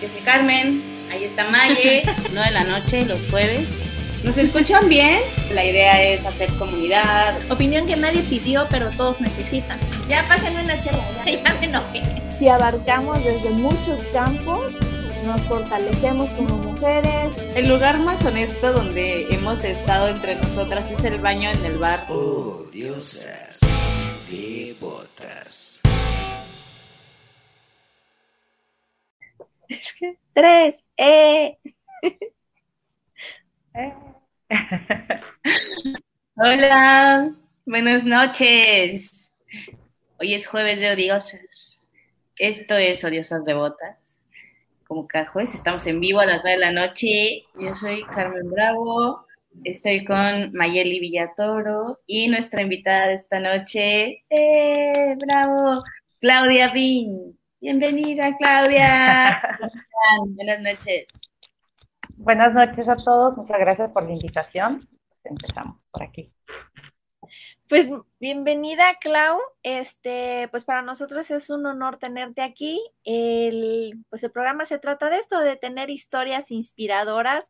Yo soy Carmen, ahí está Maye, 9 de la noche, los jueves. ¿Nos escuchan bien? La idea es hacer comunidad. Opinión que nadie pidió, pero todos necesitan. Ya pásenme una chela, ya, ya me enojé. Si abarcamos desde muchos campos, nos fortalecemos como mujeres. El lugar más honesto donde hemos estado entre nosotras es el baño en el bar. Oh, diosas devotas. Es que tres, eh. Hola, buenas noches. Hoy es jueves de odiosas. Esto es Odiosas Devotas. Como cada jueves estamos en vivo a las 9 de la noche. Yo soy Carmen Bravo. Estoy con Mayeli Villatoro y nuestra invitada de esta noche, ¡eh, bravo! Claudia Bin. Bienvenida, Claudia. Buenas noches. Buenas noches a todos, muchas gracias por la invitación. Empezamos por aquí. Pues bienvenida, Clau. Este, pues para nosotros es un honor tenerte aquí. El, pues el programa se trata de esto, de tener historias inspiradoras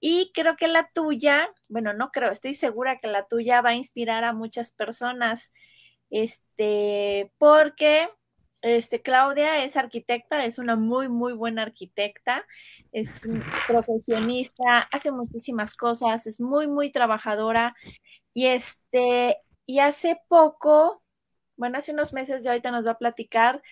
y creo que la tuya, bueno, no creo, estoy segura que la tuya va a inspirar a muchas personas. Este, porque este, Claudia es arquitecta, es una muy, muy buena arquitecta, es profesionista, hace muchísimas cosas, es muy, muy trabajadora. Y este, y hace poco, bueno, hace unos meses, ya ahorita nos va a platicar,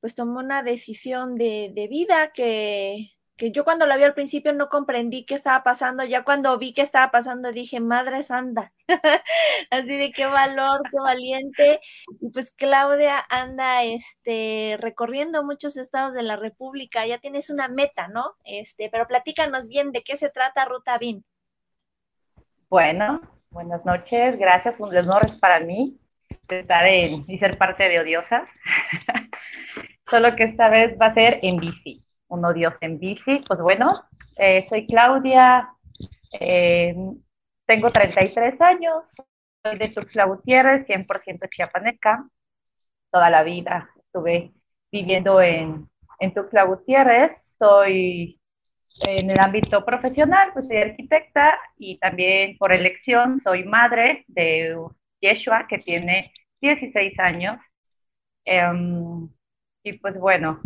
pues tomó una decisión de, de vida que, que yo cuando la vi al principio no comprendí qué estaba pasando, ya cuando vi qué estaba pasando dije, madre santa, así de qué valor, qué valiente. Y pues Claudia anda este, recorriendo muchos estados de la República, ya tienes una meta, ¿no? Este, pero platícanos bien de qué se trata Ruta BIN. Bueno, buenas noches, gracias, un honor es para mí estar en, y ser parte de Odiosas, solo que esta vez va a ser en bici un odio en bici. Pues bueno, eh, soy Claudia, eh, tengo 33 años, soy de Tuxtla Gutiérrez, 100% chiapaneca. Toda la vida estuve viviendo en, en Tuxtla Gutiérrez. Soy en el ámbito profesional, pues soy arquitecta y también por elección soy madre de Yeshua, que tiene 16 años. Em, y pues bueno,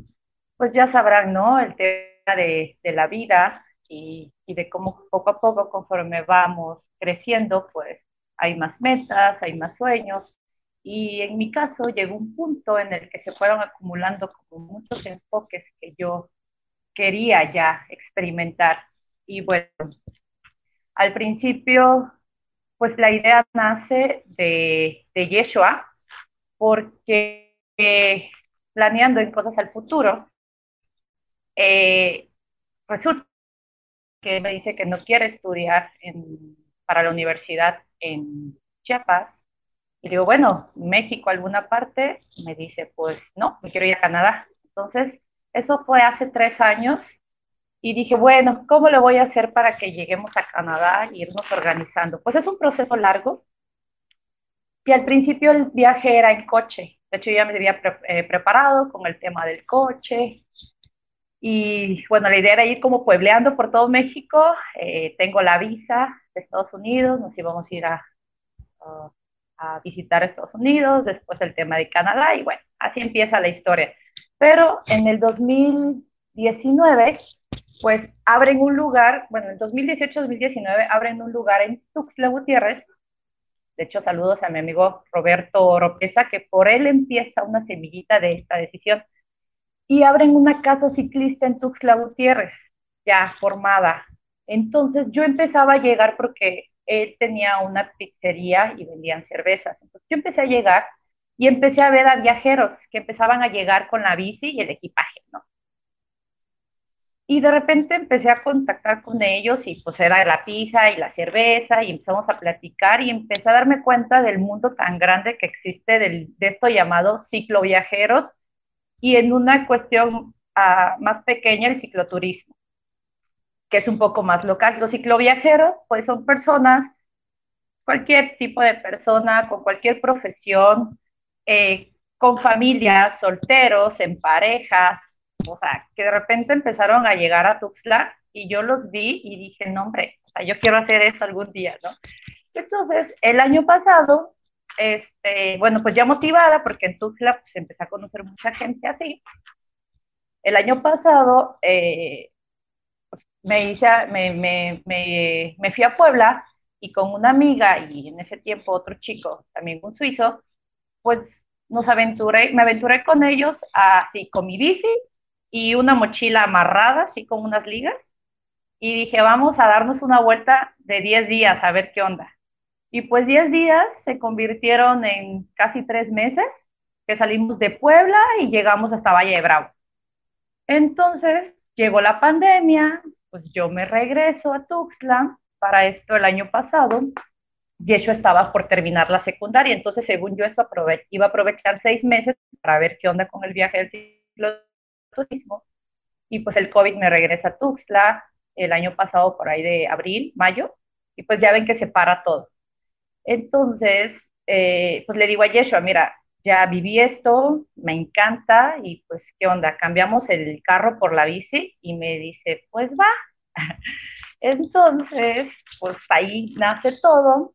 pues ya sabrán, ¿no? El tema de, la vida y, de cómo poco a poco, conforme vamos creciendo, pues hay más metas, hay más sueños. Y en mi caso llegó un punto en el que se fueron acumulando como muchos enfoques que yo quería ya experimentar. Y bueno, al principio, pues la idea nace de, de Yeshua, porque eh, planeando en cosas al futuro, eh, resulta que me dice que no quiere estudiar para la universidad en Chiapas. Y digo, bueno, México, alguna parte. Me dice, pues no, me quiero ir a Canadá. Entonces, eso fue hace tres años. Y dije, bueno, ¿cómo lo voy a hacer para que lleguemos a Canadá y irnos organizando? Pues es un proceso largo. Y al principio el viaje era en coche. De hecho, yo ya me había eh, preparado con el tema del coche, y bueno, la idea era ir como puebleando por todo México. Eh, tengo la visa de Estados Unidos, nos íbamos a ir a, a, visitar Estados Unidos, después el tema de Canadá y bueno, así empieza la historia. Pero en el 2019, pues abren un lugar, bueno, en 2018-2019 abren un lugar en Tuxtla Gutiérrez. De hecho, saludos a mi amigo Roberto Ropeza, que por él empieza una semillita de esta decisión y abren una casa ciclista en Tuxtla Gutiérrez, ya formada. Entonces yo empezaba a llegar porque él tenía una pizzería y vendían cervezas. Entonces yo empecé a llegar y empecé a ver a viajeros que empezaban a llegar con la bici y el equipaje, ¿no? Y de repente empecé a contactar con ellos y pues era la pizza y la cerveza y empezamos a platicar y empecé a darme cuenta del mundo tan grande que existe del, de esto llamado cicloviajeros y en una cuestión ah, más pequeña el cicloturismo, que es un poco más local. Los cicloviajeros, pues son personas, cualquier tipo de persona, con cualquier profesión, eh, con familias, solteros, en parejas, o sea, que de repente empezaron a llegar a Tuxtla y yo los vi y dije, no, hombre, o sea, yo quiero hacer esto algún día, ¿no? Entonces, el año pasado, este, bueno, pues ya motivada, porque en Tuxtla pues, empecé a conocer mucha gente así. El año pasado eh, pues, me, hice, me, me, me, me fui a Puebla y con una amiga y en ese tiempo otro chico, también un suizo, pues nos aventuré, me aventuré con ellos así con mi bici y una mochila amarrada, así con unas ligas, y dije, vamos a darnos una vuelta de 10 días a ver qué onda. Y pues 10 días se convirtieron en casi tres meses que salimos de Puebla y llegamos hasta Valle de Bravo. Entonces llegó la pandemia, pues yo me regreso a Tuxtla para esto el año pasado. Yesho estaba por terminar la secundaria, entonces según yo esto iba a aprovechar seis meses para ver qué onda con el viaje del ciclo turismo. Y pues el COVID me regresa a Tuxtla el año pasado por ahí de abril, mayo, y pues ya ven que se para todo. Entonces, eh, pues le digo a Yeshua, mira, ya viví esto, me encanta, y pues, ¿qué onda? Cambiamos el carro por la bici, y me dice, pues va. Entonces, pues ahí nace todo.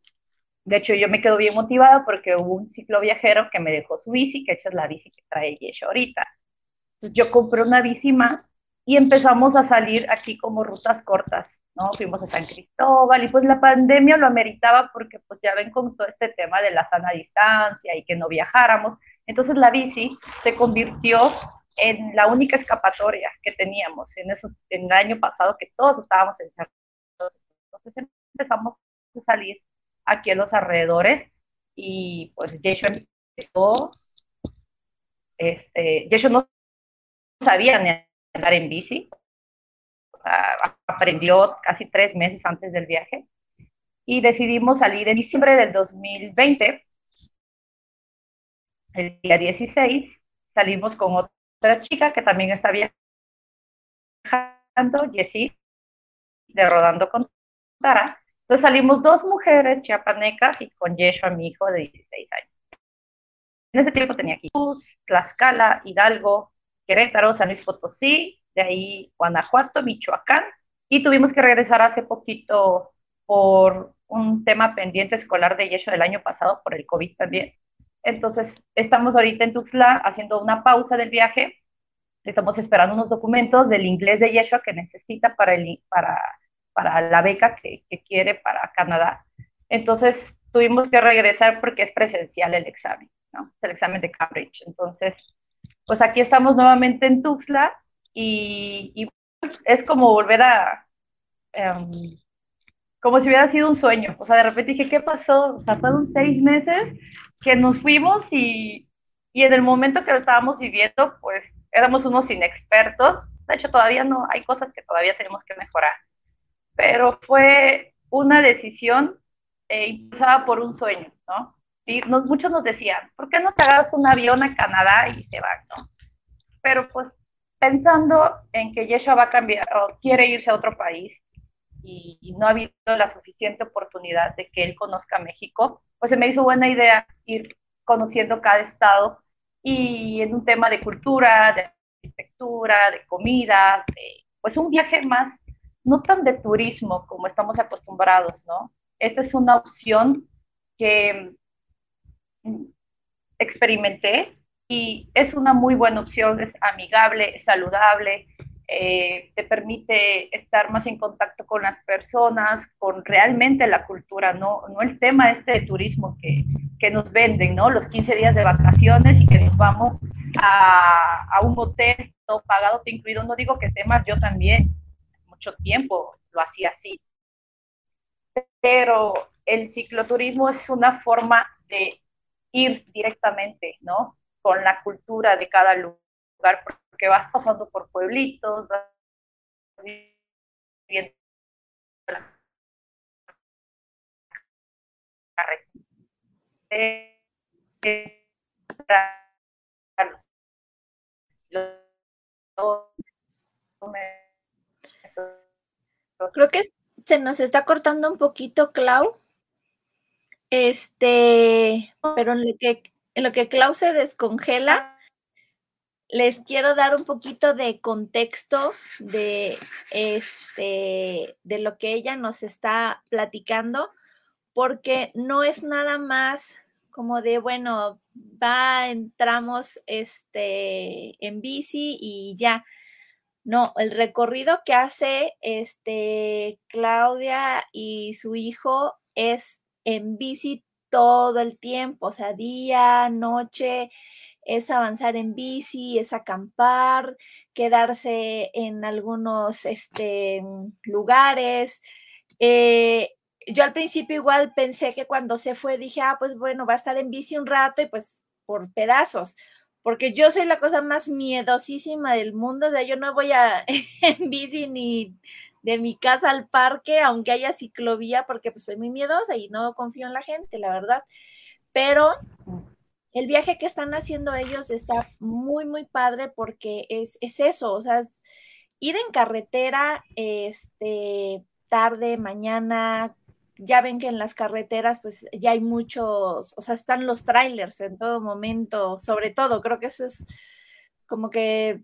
De hecho, yo me quedo bien motivada porque hubo un ciclo viajero que me dejó su bici, que esa es la bici que trae Yeshua ahorita. Entonces yo compré una bici más y empezamos a salir aquí como rutas cortas, ¿no? Fuimos a San Cristóbal y pues la pandemia lo ameritaba porque pues ya ven con todo este tema de la sana distancia y que no viajáramos. Entonces la bici se convirtió en la única escapatoria que teníamos en, esos, en el año pasado que todos estábamos encerrados. Entonces empezamos a salir aquí en los alrededores y pues Yeshua empezó, este, no sabía ni andar en bici. aprendió casi tres meses antes del viaje. Y decidimos salir en diciembre del 2020, el día 16, salimos con otra chica que también está viajando, Jessie, de Rodando con Tara. Entonces salimos dos mujeres chiapanecas y con Yeshua, mi hijo de 16 años. En ese tiempo tenía aquí Tlaxcala, Hidalgo, Querétaro, San Luis Potosí, de ahí Guanajuato, Michoacán, y tuvimos que regresar hace poquito por un tema pendiente escolar de Yeshua del año pasado, por el COVID también. Entonces, estamos ahorita en Tuxtla haciendo una pausa del viaje. Estamos esperando unos documentos del inglés de Yeshua que necesita para, el, para, para la beca que, que quiere para Canadá. Entonces, tuvimos que regresar porque es presencial el examen, ¿no? Es el examen de Cambridge. Entonces, pues aquí estamos nuevamente en Tuxtla y, es como volver a, em, como si hubiera sido un sueño. O sea, de repente dije, ¿qué pasó? O sea, fueron seis meses que nos fuimos y, y en el momento que lo estábamos viviendo, pues éramos unos inexpertos. De hecho, todavía no, hay cosas que todavía tenemos que mejorar. Pero fue una decisión eh, impulsada por un sueño, ¿no? Muchos nos decían, ¿por qué no te hagas un avión a Canadá y se van, no? Pero pues pensando en que Yeshua va a cambiar o quiere irse a otro país y, no ha habido la suficiente oportunidad de que él conozca México, pues se me hizo buena idea ir conociendo cada estado y en un tema de cultura, de arquitectura, de comida, de, pues un viaje más, no tan de turismo como estamos acostumbrados, ¿no? Esta es una opción que experimenté y es una muy buena opción, es amigable, saludable, eh, te permite estar más en contacto con las personas, con realmente la cultura, no, no el tema este de turismo que, que nos venden, ¿no? Los 15 días de vacaciones y que nos vamos a, a un hotel todo pagado, te incluido. No digo que esté mal, yo también, mucho tiempo lo hacía así. Pero el cicloturismo es una forma de ir directamente, ¿no? Con la cultura de cada lugar, porque vas pasando por pueblitos, vas viendo Creo que se nos está cortando un poquito, Clau. Este, pero en lo que, en lo que se descongela, les quiero dar un poquito de contexto de, este, de lo que ella nos está platicando, porque no es nada más como de, bueno, va, entramos este, en bici y ya. No, el recorrido que hace este, Claudia y su hijo es en bici todo el tiempo, o sea, día, noche, es avanzar en bici, es acampar, quedarse en algunos este, lugares. Eh, yo al principio igual pensé que cuando se fue dije, ah, pues bueno, va a estar en bici un rato y pues por pedazos, porque yo soy la cosa más miedosísima del mundo, o sea, yo no voy a en bici ni de mi casa al parque, aunque haya ciclovía, porque pues soy muy miedosa y no confío en la gente, la verdad. Pero el viaje que están haciendo ellos está muy, muy padre porque es, es eso, o sea, ir en carretera, este, tarde, mañana, ya ven que en las carreteras pues ya hay muchos, o sea, están los trailers en todo momento, sobre todo, creo que eso es como que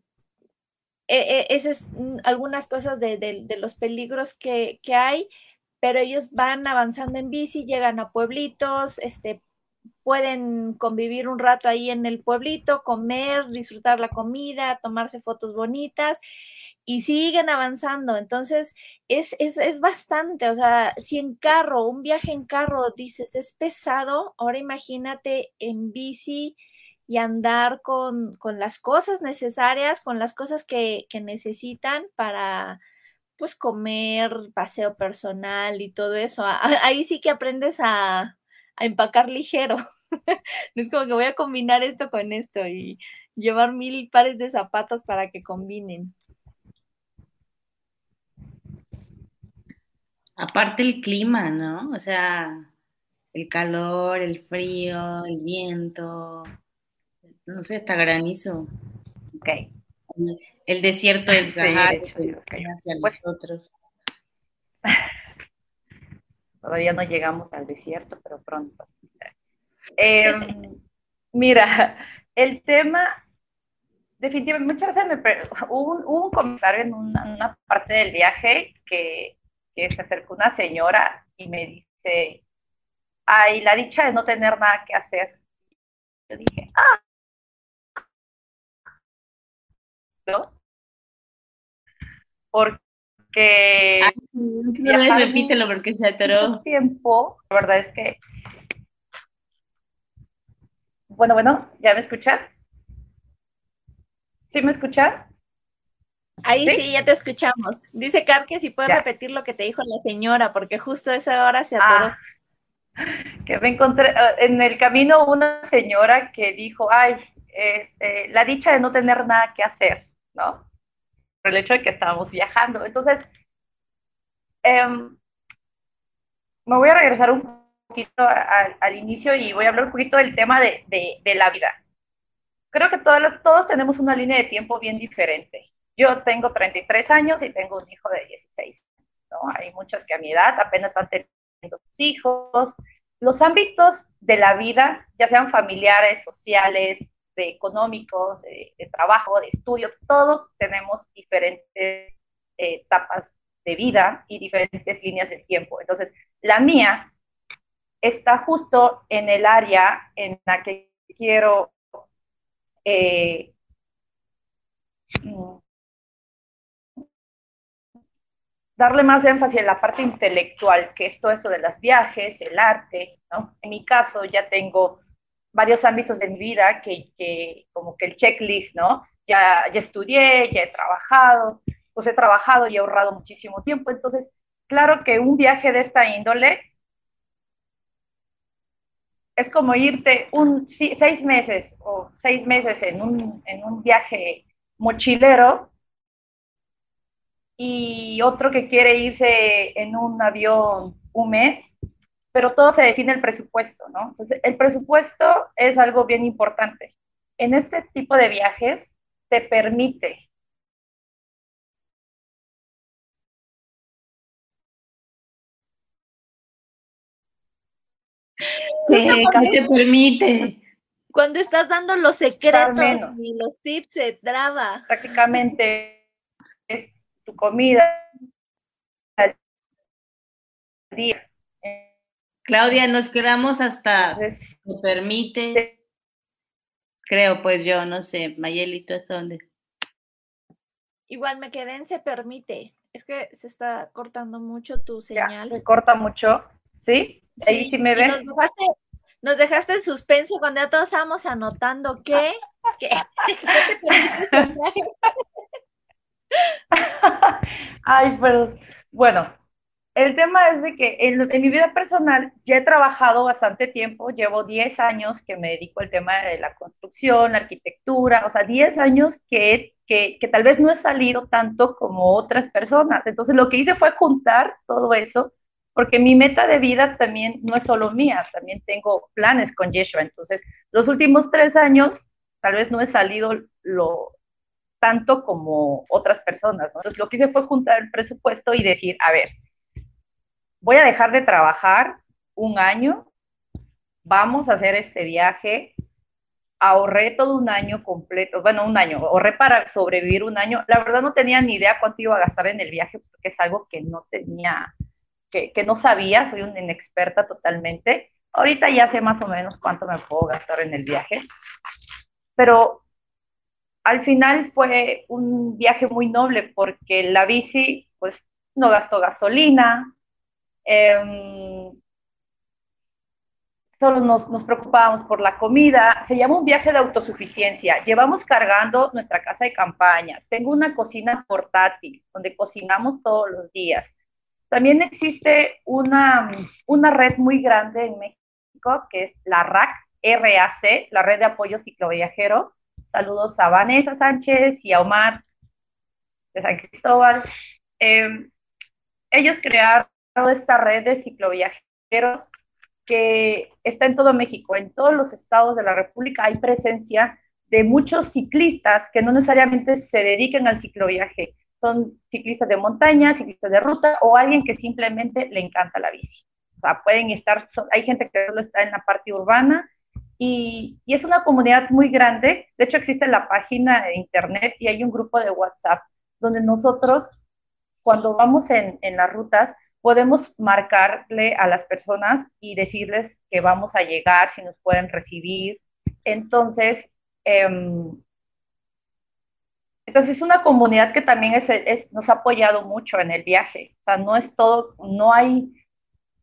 e, e, esas es algunas cosas de, de, los peligros que, que, hay, pero ellos van avanzando en bici, llegan a pueblitos, este, pueden convivir un rato ahí en el pueblito, comer, disfrutar la comida, tomarse fotos bonitas y siguen avanzando. Entonces, es, es, es, bastante, o sea, si en carro, un viaje en carro, dices, es pesado, ahora imagínate en bici y andar con, con las cosas necesarias, con las cosas que, que necesitan para, pues, comer, paseo personal y todo eso. Ahí sí que aprendes a, a empacar ligero. no es como que voy a combinar esto con esto y llevar mil pares de zapatos para que combinen. Aparte el clima, ¿no? O sea, el calor, el frío, el viento, no sé, hasta granizo. Ok. El desierto del Sahara hacia pues nosotros. Todavía no llegamos al desierto, pero pronto. Em, mira, el tema, definitivamente, muchas veces me hubo un, comentario en una, parte del viaje que, que se acercó una señora y me dice, ay, la dicha de no tener nada que hacer. Yo dije, ah, ¿no? Porque... no repítelo porque se atoró. Tiempo, la verdad es que bueno, bueno, ¿ya me escuchan? ¿Sí me escuchan? Ahí sí, ya te escuchamos. Dice Car que si puedes repetir lo que te dijo la señora, porque justo esa hora se atoró. Ah, que me encontré ah, en el camino una señora que dijo, ay, este, la dicha de no tener nada que hacer, ¿no? Por el hecho de que estábamos viajando. Entonces, em, me voy a regresar un poquito al, inicio y voy a hablar un poquito del tema de, de, la vida. Creo que todos, todos tenemos una línea de tiempo bien diferente. Yo tengo 33 años y tengo un hijo de 16. ¿no? Hay muchos que a mi edad apenas están teniendo hijos. Los ámbitos de la vida, ya sean familiares, sociales, de económicos, de, trabajo, de estudio, todos tenemos diferentes eh, etapas de vida y diferentes líneas de tiempo. Entonces, la mía está justo en el área en la que quiero eh, darle más énfasis en la parte intelectual, que es todo eso de los viajes, el arte, ¿no? En mi caso ya tengo varios ámbitos de mi vida que, como que el checklist, ¿no? Ya, ya estudié, ya he trabajado, pues he trabajado y he ahorrado muchísimo tiempo, entonces, claro que un viaje de esta índole es como irte un, seis meses o seis meses en un, en un viaje mochilero y otro que quiere irse en un avión un mes, pero todo se define el presupuesto, ¿no? Entonces, el presupuesto es algo bien importante. En este tipo de viajes te permite ¿Qué, te permite? Cuando estás dando los secretos y los tips se traba. Prácticamente es tu comida Claudia, nos quedamos hasta me permite. Creo, pues yo, no sé, Mayelito, ¿hasta dónde? Igual me quedé en se permite. Es que se está cortando mucho tu señal. se corta mucho, ¿sí? Ahí sí me ves. Nos dejaste en suspenso cuando ya todos estábamos anotando qué. ¿Qué? Ay, pero bueno, el tema es de que en, mi vida personal ya he trabajado bastante tiempo, llevo 10 años que me dedico al tema de la construcción, la arquitectura, o sea, 10 años que, que, tal vez no he salido tanto como otras personas. Entonces lo que hice fue juntar todo eso porque mi meta de vida también no es solo mía, también tengo planes con Yeshua. Entonces, los últimos tres años tal vez no he salido lo tanto como otras personas. Entonces, lo que hice fue juntar el presupuesto y decir, a ver, voy a dejar de trabajar un año, vamos a hacer este viaje, ahorré todo un año completo, bueno, un año, ahorré para sobrevivir un año. La verdad no tenía ni idea cuánto iba a gastar en el viaje, porque es algo que no tenía que, no sabía, soy una inexperta totalmente. Ahorita ya sé más o menos cuánto me puedo gastar en el viaje, pero al final fue un viaje muy noble porque la bici, pues, no gastó gasolina, em, solo nos, nos, preocupábamos por la comida. Se llama un viaje de autosuficiencia. Llevamos cargando nuestra casa de campaña. Tengo una cocina portátil donde cocinamos todos los días. También existe una, una red muy grande en México que es la RAC, RAC, la Red de Apoyo Cicloviajero. Saludos a Vanessa Sánchez y a Omar de San Cristóbal. Em, ellos crearon esta red de cicloviajeros que está en todo México, en todos los estados de la República hay presencia de muchos ciclistas que no necesariamente se dediquen al cicloviaje, son ciclistas de montaña, ciclistas de ruta o alguien que simplemente le encanta la bici. O sea, pueden estar, hay gente que solo está en la parte urbana y, y, es una comunidad muy grande. De hecho, existe la página de internet y hay un grupo de WhatsApp donde nosotros, cuando vamos en, en las rutas, podemos marcarle a las personas y decirles que vamos a llegar, si nos pueden recibir. Entonces, eh, entonces es una comunidad que también es, nos ha apoyado mucho en el viaje. O sea, no es todo, no hay,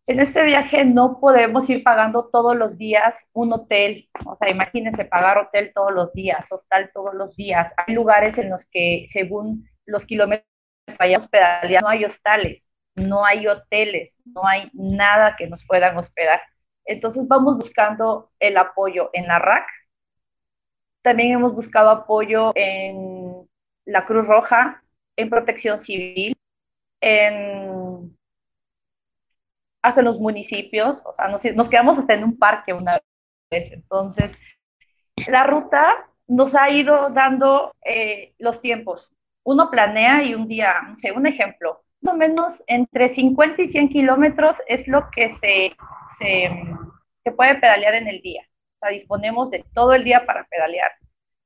en este viaje no podemos ir pagando todos los días un hotel. O sea, imagínense pagar hotel todos los días, hostal todos los días. Hay lugares en los que según los kilómetros que vayamos pedaleando, no hay hostales, no hay hoteles, no hay nada que nos puedan hospedar. Entonces vamos buscando el apoyo en la RAC. También hemos buscado apoyo en la Cruz Roja, en protección civil, en, hasta los municipios, o sea, nos, quedamos hasta en un parque una vez. Entonces, la ruta nos ha ido dando eh, los tiempos. Uno planea y un día, no un ejemplo, o menos entre 50 y 100 kilómetros es lo que se, se, se puede pedalear en el día. O sea, disponemos de todo el día para pedalear.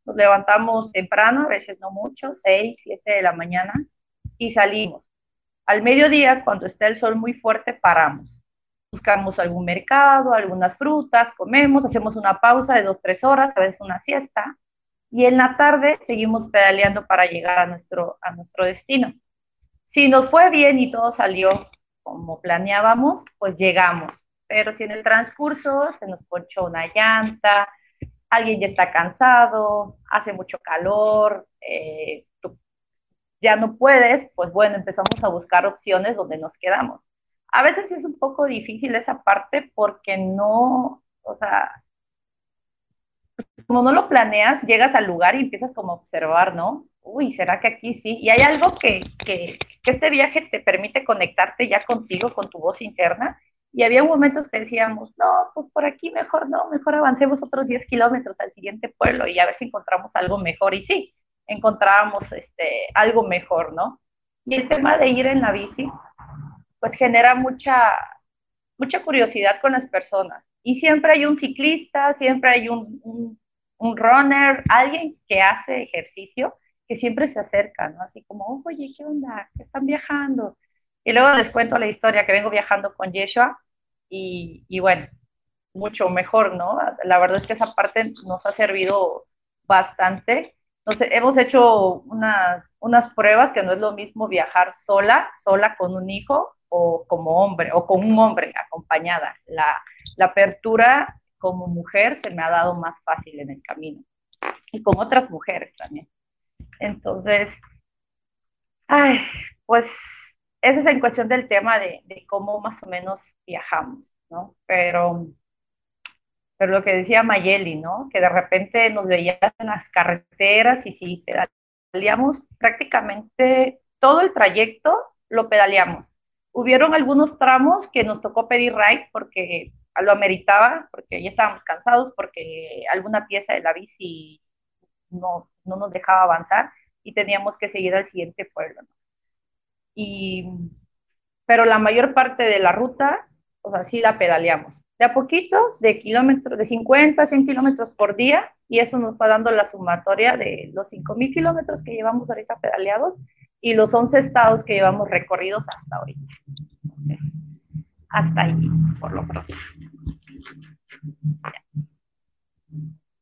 Nos levantamos temprano, a veces no mucho, 6, 7 de la mañana, y salimos. Al mediodía, cuando está el sol muy fuerte, paramos. Buscamos algún mercado, algunas frutas, comemos, hacemos una pausa de 2, 3 horas, a veces una siesta, y en la tarde seguimos pedaleando para llegar a nuestro, a nuestro destino. Si nos fue bien y todo salió como planeábamos, pues llegamos. Pero si en el transcurso se nos ponchó una llanta, alguien ya está cansado, hace mucho calor, eh, ya no puedes, pues bueno, empezamos a buscar opciones donde nos quedamos. A veces es un poco difícil esa parte porque no, o sea, como no lo planeas, llegas al lugar y empiezas como a observar, ¿no? Uy, ¿será que aquí sí? Y hay algo que, que, este viaje te permite conectarte ya contigo, con tu voz interna, y había momentos que decíamos, no, pues por aquí mejor no, mejor avancemos otros 10 kilómetros al siguiente pueblo y a ver si encontramos algo mejor. Y sí, encontrábamos este, algo mejor, ¿no? Y el tema de ir en la bici, pues genera mucha, mucha curiosidad con las personas. Y siempre hay un ciclista, siempre hay un, un runner, alguien que hace ejercicio que siempre se acerca, ¿no? Así como, oye, ¿qué onda? ¿Qué están viajando? Y luego les cuento la historia que vengo viajando con Yeshua y, y bueno, mucho mejor, ¿no? La verdad es que esa parte nos ha servido bastante. Entonces, hemos hecho unas, unas pruebas que no es lo mismo viajar sola, sola con un hijo o como hombre, o con un hombre acompañada. La, la apertura como mujer se me ha dado más fácil en el camino y con otras mujeres también. Entonces, ay, pues esa es en cuestión del tema de, de, cómo más o menos viajamos, ¿no? Pero, pero lo que decía Mayeli, ¿no? Que de repente nos veías en las carreteras y si pedaleamos prácticamente todo el trayecto, lo pedaleamos. Hubieron algunos tramos que nos tocó pedir ride porque lo ameritaba, porque ya estábamos cansados, porque alguna pieza de la bici no, no nos dejaba avanzar y teníamos que seguir al siguiente pueblo. Y, pero la mayor parte de la ruta, o sea, sí la pedaleamos. De a poquitos, de kilómetros, de 50 a 100 kilómetros por día, y eso nos va dando la sumatoria de los 5.000 kilómetros que llevamos ahorita pedaleados y los 11 estados que llevamos recorridos hasta ahorita. Entonces, hasta ahí, por lo pronto.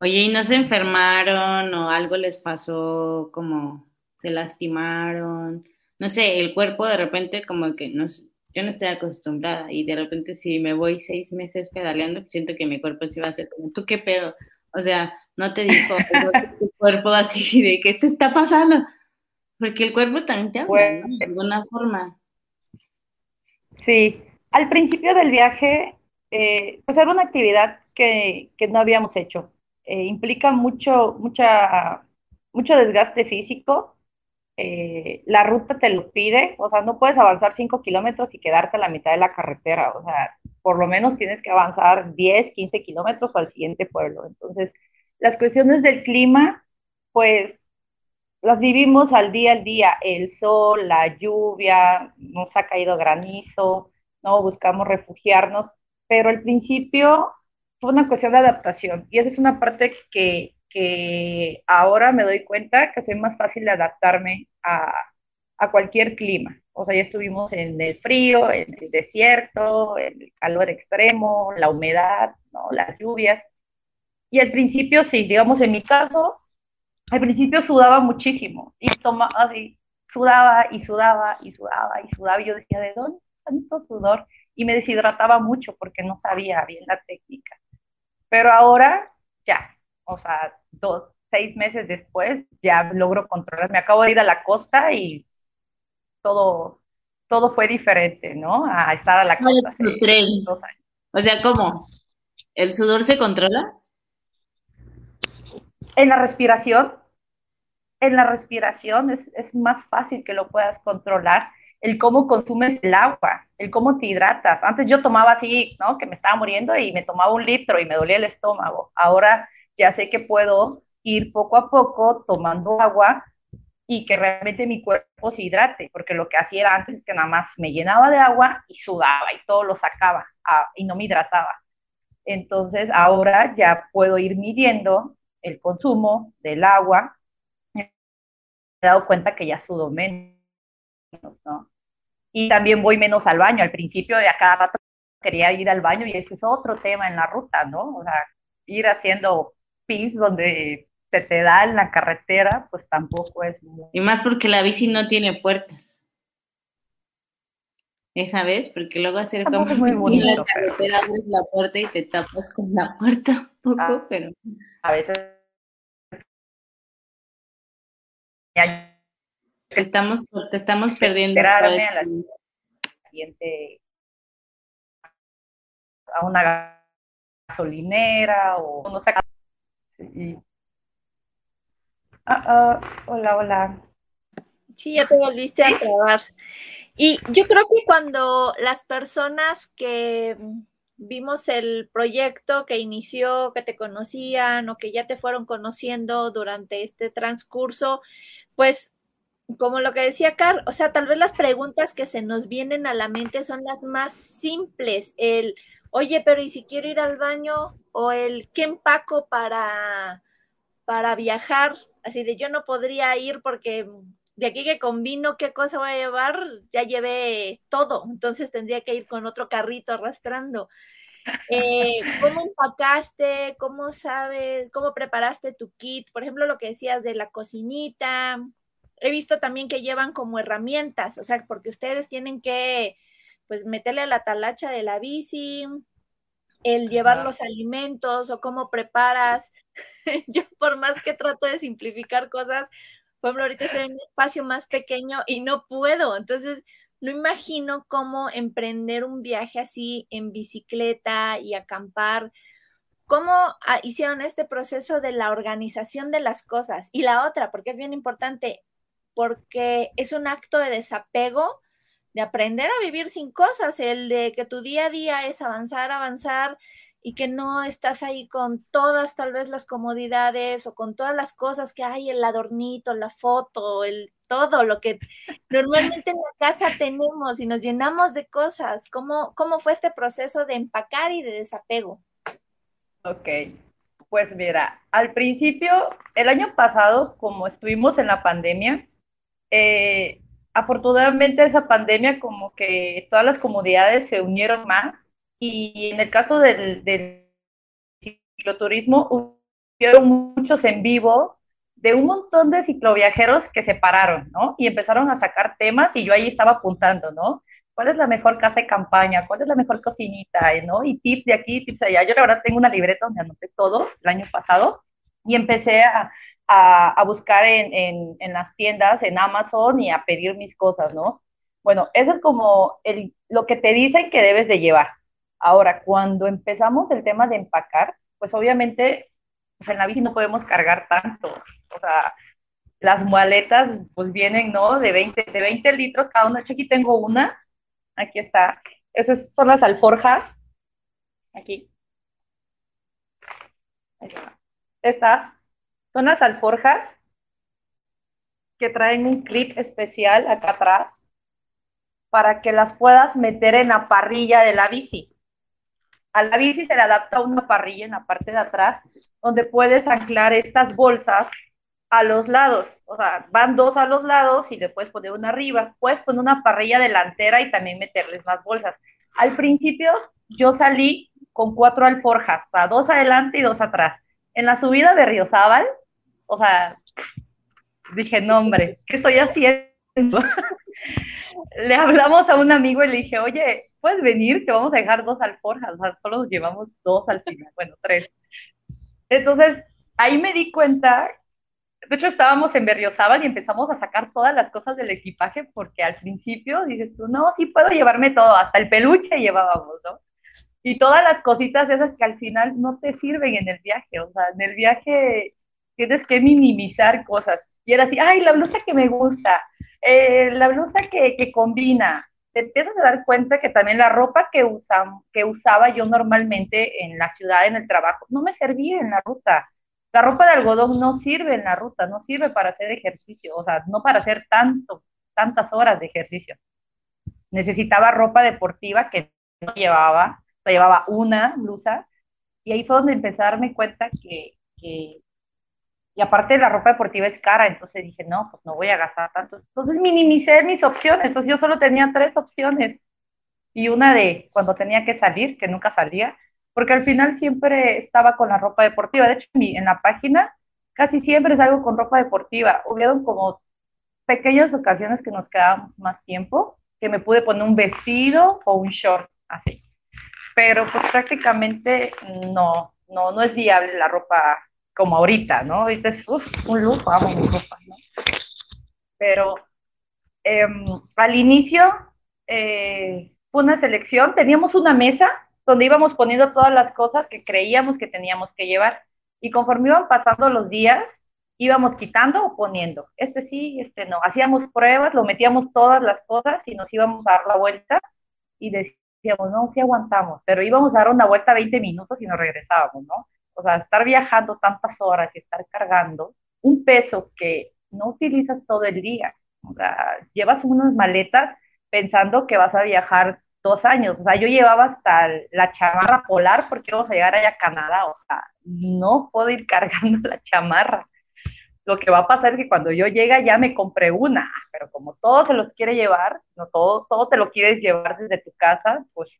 Oye, ¿y no se enfermaron o algo les pasó como se lastimaron? No sé, el cuerpo de repente como que no yo no estoy acostumbrada y de repente si me voy seis meses pedaleando, siento que mi cuerpo se va a hacer como, ¿tú qué pedo? O sea, no te dijo tu cuerpo así de ¿qué te está pasando? Porque el cuerpo también te habla, Pues, ¿no? De alguna forma. Sí, al principio del viaje, eh, pues era una actividad que, que no habíamos hecho. Eh, implica mucho, mucha, mucho desgaste físico. eh, la ruta te lo pide, o sea, no puedes avanzar 5 kilómetros y quedarte a la mitad de la carretera, o sea, por lo menos tienes que avanzar 10, 15 kilómetros al siguiente pueblo. Entonces, las cuestiones del clima, pues las vivimos al día al día, el sol, la lluvia, nos ha caído granizo, ¿no? Buscamos refugiarnos, pero al principio fue una cuestión de adaptación y esa es una parte que, que ahora me doy cuenta que soy más fácil de adaptarme a, a cualquier clima. O sea, ya estuvimos en el frío, en el desierto, en el calor extremo, la humedad, ¿no? Las lluvias. Y al principio, sí, digamos en mi caso, al principio sudaba muchísimo y tomaba así, sudaba y sudaba y sudaba y sudaba y yo decía, ¿de dónde tanto sudor? Y me deshidrataba mucho porque no sabía bien la técnica. Pero ahora ya, o sea, dos, seis meses después ya logro controlar. Me acabo de ir a la costa y todo, todo fue diferente, ¿no? A estar a la ¿Cuál costa hace tren? dos años. O sea, ¿cómo? ¿El sudor se controla? En la respiración, en la respiración es, es más fácil que lo puedas controlar. El cómo consumes el agua, el cómo te hidratas. Antes yo tomaba así, ¿no? Que me estaba muriendo y me tomaba un litro y me dolía el estómago. Ahora ya sé que puedo ir poco a poco tomando agua y que realmente mi cuerpo se hidrate, porque lo que hacía era antes es que nada más me llenaba de agua y sudaba y todo lo sacaba y no me hidrataba. Entonces ahora ya puedo ir midiendo el consumo del agua. He dado cuenta que ya sudo menos, ¿no? Y también voy menos al baño. Al principio de a cada rato quería ir al baño y ese es otro tema en la ruta, ¿no? O sea, ir haciendo pis donde se te da en la carretera, pues tampoco es muy... Y más porque la bici no tiene puertas. Esa vez, porque luego hacer como es muy en la bonito, pero carretera abres la puerta y te tapas con la puerta un poco, Ah. pero a veces te estamos, te estamos perdiendo esperarme a la siguiente a una gasolinera o no sé. Y- Ah, ah, hola, hola. Sí, ya te volviste a trabar. Y yo creo que cuando las personas que vimos el proyecto que inició, que te conocían o que ya te fueron conociendo durante este transcurso, pues como lo que decía Car, o sea, tal vez las preguntas que se nos vienen a la mente son las más simples, el oye, pero ¿y si quiero ir al baño? O el, ¿qué empaco para, para viajar? Así de yo no podría ir porque de aquí que combino qué cosa voy a llevar, ya llevé todo, entonces tendría que ir con otro carrito arrastrando. Eh, ¿Cómo empacaste? ¿Cómo sabes? ¿Cómo preparaste tu kit? Por ejemplo, lo que decías de la cocinita. He visto también que llevan como herramientas, o sea, porque ustedes tienen que, pues, meterle a la talacha de la bici, el llevar los alimentos o cómo preparas. Yo, por más que trato de simplificar cosas, por ejemplo, ahorita estoy en un espacio más pequeño y no puedo. Entonces, no imagino cómo emprender un viaje así en bicicleta y acampar. ¿Cómo ah, hicieron este proceso de la organización de las cosas? Y la otra, porque es bien importante, porque es un acto de desapego, de aprender a vivir sin cosas, el de que tu día a día es avanzar, avanzar y que no estás ahí con todas tal vez las comodidades o con todas las cosas que hay, el adornito, la foto, el todo lo que normalmente en la casa tenemos y nos llenamos de cosas. ¿Cómo, cómo fue este proceso de empacar y de desapego? Ok, pues mira, al principio, el año pasado, como estuvimos en la pandemia, eh, afortunadamente esa pandemia como que todas las comunidades se unieron más y en el caso del, del cicloturismo hubieron muchos en vivo de un montón de cicloviajeros que se pararon, ¿no? Y empezaron a sacar temas y yo ahí estaba apuntando, ¿no? ¿Cuál es la mejor casa de campaña? ¿Cuál es la mejor cocinita? ¿no? Y tips de aquí, tips de allá. Yo la verdad tengo una libreta donde anoté todo el año pasado y empecé a, a, buscar en, en, las tiendas, en Amazon y a pedir mis cosas, ¿no? Bueno, eso es como el, lo que te dicen que debes de llevar. Ahora, cuando empezamos el tema de empacar, pues obviamente pues en la bici no podemos cargar tanto. O sea, las maletas pues vienen, ¿no? De 20, de 20 litros cada una. Aquí tengo una. Aquí está. Esas son las alforjas. Aquí. Estas son las alforjas que traen un clip especial acá atrás para que las puedas meter en la parrilla de la bici. A la bici se le adapta una parrilla en la parte de atrás donde puedes anclar estas bolsas a los lados. O sea, van dos a los lados y le puedes poner una arriba. Puedes poner una parrilla delantera y también meterles más bolsas. Al principio yo salí con cuatro alforjas, o dos adelante y dos atrás. En la subida de Río-Zabal, o sea, dije, no hombre, ¿qué estoy haciendo? le hablamos a un amigo y le dije, oye, puedes venir, que vamos a dejar dos alforjas, o sea, solo llevamos dos al final, bueno, tres. Entonces, ahí me di cuenta, de hecho estábamos en Berriozábal y empezamos a sacar todas las cosas del equipaje, porque al principio dices tú, no, sí puedo llevarme todo, hasta el peluche llevábamos, ¿no? Y todas las cositas esas que al final no te sirven en el viaje, o sea, en el viaje tienes que minimizar cosas. Y era así, ay, la blusa que me gusta, eh, la blusa que, que, combina, te empiezas a dar cuenta que también la ropa que, que usaba yo normalmente en la ciudad, en el trabajo, no me servía en la ruta. La ropa de algodón no sirve en la ruta, no sirve para hacer ejercicio, o sea, no para hacer tanto, tantas horas de ejercicio. Necesitaba ropa deportiva que no llevaba, llevaba una blusa, y ahí fue donde empecé a darme cuenta que, que y aparte la ropa deportiva es cara, entonces dije, no, pues no voy a gastar tanto. Entonces minimicé mis opciones, entonces yo solo tenía tres opciones y una de cuando tenía que salir, que nunca salía, porque al final siempre estaba con la ropa deportiva. De hecho, en la página casi siempre salgo con ropa deportiva. Hubieron como pequeñas ocasiones que nos quedábamos más tiempo, que me pude poner un vestido o un short, así. Pero pues prácticamente no, no, no es viable la ropa como ahorita, ¿no? Ahorita es un lujo, amo mi ropa, ¿no? Pero eh, al inicio eh, fue una selección, teníamos una mesa donde íbamos poniendo todas las cosas que creíamos que teníamos que llevar y conforme iban pasando los días, íbamos quitando o poniendo, este sí, este no, hacíamos pruebas, lo metíamos todas las cosas y nos íbamos a dar la vuelta y decíamos, no, sí aguantamos, pero íbamos a dar una vuelta 20 minutos y nos regresábamos, ¿no? O sea, estar viajando tantas horas y estar cargando un peso que no utilizas todo el día. O sea, llevas unas maletas pensando que vas a viajar dos años. O sea, yo llevaba hasta la chamarra polar porque íbamos a llegar allá a Canadá. O sea, no puedo ir cargando la chamarra. Lo que va a pasar es que cuando yo llegue ya me compré una, pero como todo se los quiere llevar, no todo, todo te lo quieres llevar desde tu casa, pues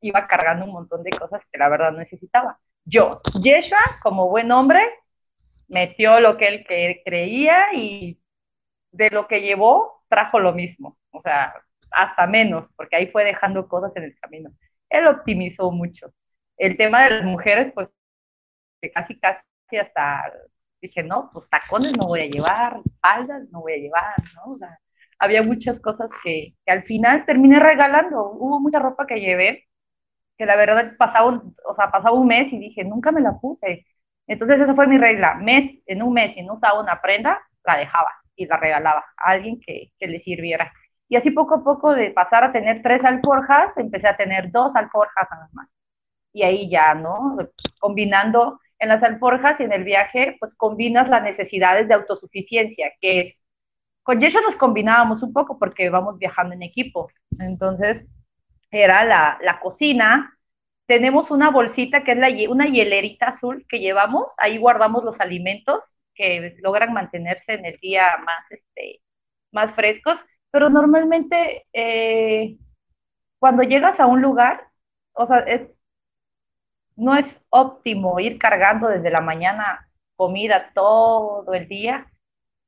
iba cargando un montón de cosas que la verdad necesitaba. Yo, Yeshua, como buen hombre, metió lo que él creía y de lo que llevó, trajo lo mismo. O sea, hasta menos, porque ahí fue dejando cosas en el camino. Él optimizó mucho. El tema de las mujeres, pues casi, casi hasta dije, no, pues tacones no voy a llevar, faldas no voy a llevar, ¿no? O sea, había muchas cosas que, que, al final terminé regalando. Hubo mucha ropa que llevé, que la verdad pasaba un, o sea, pasaba un mes y dije, nunca me la puse. Entonces esa fue mi regla. Mes, en un mes, si no usaba una prenda, la dejaba y la regalaba a alguien que, que le sirviera. Y así poco a poco de pasar a tener tres alforjas, empecé a tener dos alforjas nada más. Y ahí ya, ¿no? Combinando en las alforjas y en el viaje, pues combinas las necesidades de autosuficiencia, que es, con Yesha nos combinábamos un poco porque vamos viajando en equipo. Entonces, era la, la cocina. Tenemos una bolsita que es una hielerita azul que llevamos, ahí guardamos los alimentos que logran mantenerse en el día más, este, más frescos pero normalmente eh, cuando llegas a un lugar, o sea, no es óptimo ir cargando desde la mañana comida todo el día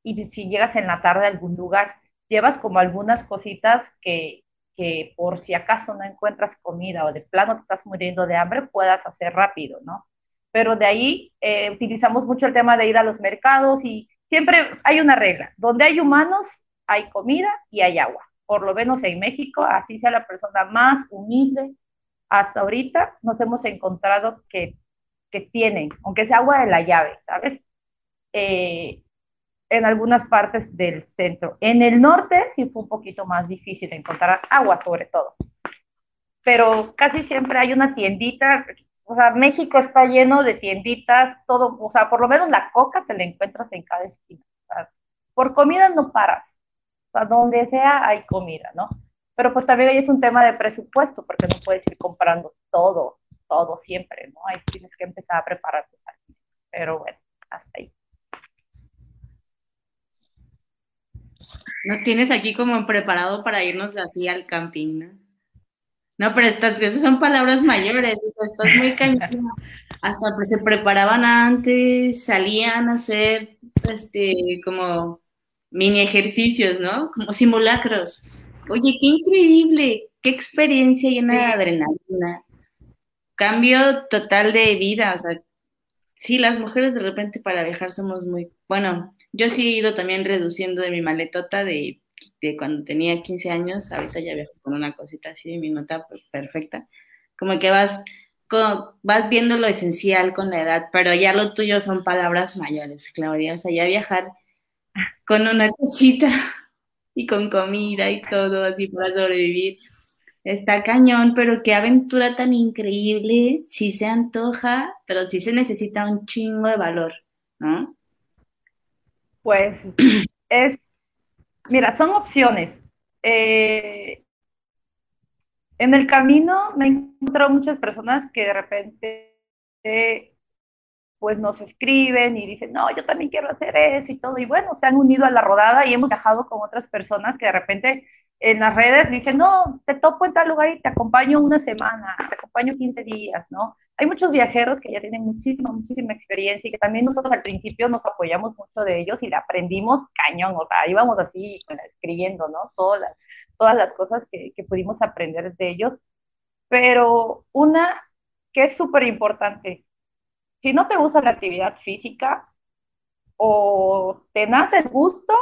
y si llegas en la tarde a algún lugar, llevas como algunas cositas que, que por si acaso no encuentras comida o de plano te estás muriendo de hambre, puedas hacer rápido, ¿no? Pero de ahí eh, utilizamos mucho el tema de ir a los mercados y siempre hay una regla, donde hay humanos hay comida y hay agua. Por lo menos en México, así sea la persona más humilde, hasta ahorita nos hemos encontrado que, que tienen, aunque sea agua de la llave, ¿sabes? Eh, en algunas partes del centro. En el norte sí fue un poquito más difícil encontrar agua, sobre todo. Pero casi siempre hay una tiendita, o sea, México está lleno de tienditas, todo, o sea, por lo menos la coca te la encuentras en cada esquina. por comida no paras sea, donde sea hay comida, ¿no? Pero pues también ahí es un tema de presupuesto, porque no puedes ir comprando todo, todo siempre, ¿no? Ahí tienes que empezar a prepararte. Pero bueno, hasta ahí. Nos tienes aquí como preparado para irnos así al camping, ¿no? No, pero estas, esas son palabras mayores, estás muy cañón. Hasta se preparaban antes, salían a hacer, este, como mini ejercicios, ¿no? Como simulacros. Oye, qué increíble, qué experiencia llena de adrenalina. Cambio total de vida, o sea, sí, las mujeres de repente para viajar somos muy, bueno, yo sí he ido también reduciendo de mi maletota de, cuando tenía 15 años, ahorita ya viajo con una cosita así mi nota perfecta, como que vas, vas viendo lo esencial con la edad, pero ya lo tuyo son palabras mayores, Claudia, o sea, ya viajar con una cosita y con comida y todo así para sobrevivir. Está cañón, pero qué aventura tan increíble. Sí se antoja, pero sí se necesita un chingo de valor, ¿no? Pues es, mira, son opciones. Eh, en el camino me he encontrado muchas personas que de repente pues nos escriben y dicen, no, yo también quiero hacer eso y todo. Y bueno, se han unido a la rodada y hemos viajado con otras personas que de repente en las redes dicen, no, te topo en tal lugar y te acompaño una semana, te acompaño 15 días, ¿no? Hay muchos viajeros que ya tienen muchísima, muchísima experiencia y que también nosotros al principio nos apoyamos mucho de ellos y le aprendimos cañón, o sea, íbamos así escribiendo, ¿no? Todas las, todas las cosas que, que pudimos aprender de ellos. Pero una que es súper importante, si no te gusta la actividad física, o te nace el gusto,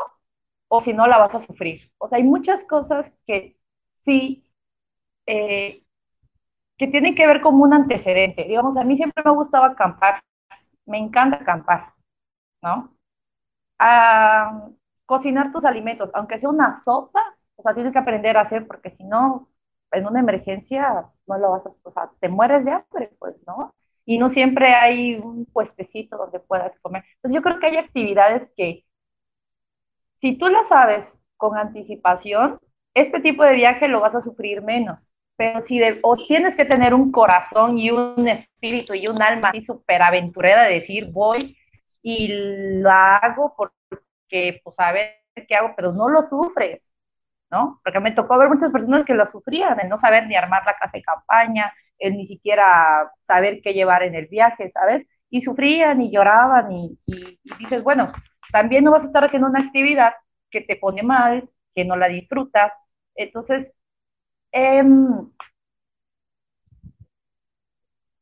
o si no la vas a sufrir. O sea, hay muchas cosas que sí, eh, que tienen que ver como un antecedente. Digamos, a mí siempre me gustaba acampar, me encanta acampar, ¿no? A cocinar tus alimentos, aunque sea una sopa, o sea, tienes que aprender a hacer, porque si no, en una emergencia no lo vas a, o sea, te mueres de hambre, pues, ¿no? y no siempre hay un puestecito donde puedas comer. Entonces yo creo que hay actividades que si tú las sabes con anticipación, este tipo de viaje lo vas a sufrir menos. Pero si o tienes que tener un corazón y un espíritu y un alma así súper aventurera de decir voy y lo hago porque pues a ver qué hago, pero no lo sufres, ¿no? Porque me tocó ver muchas personas que lo sufrían, el no saber ni armar la casa de campaña, el ni siquiera saber qué llevar en el viaje, ¿sabes? Y sufrían y lloraban y, y, y dices, bueno, también no vas a estar haciendo una actividad que te pone mal, que no la disfrutas. Entonces, eh,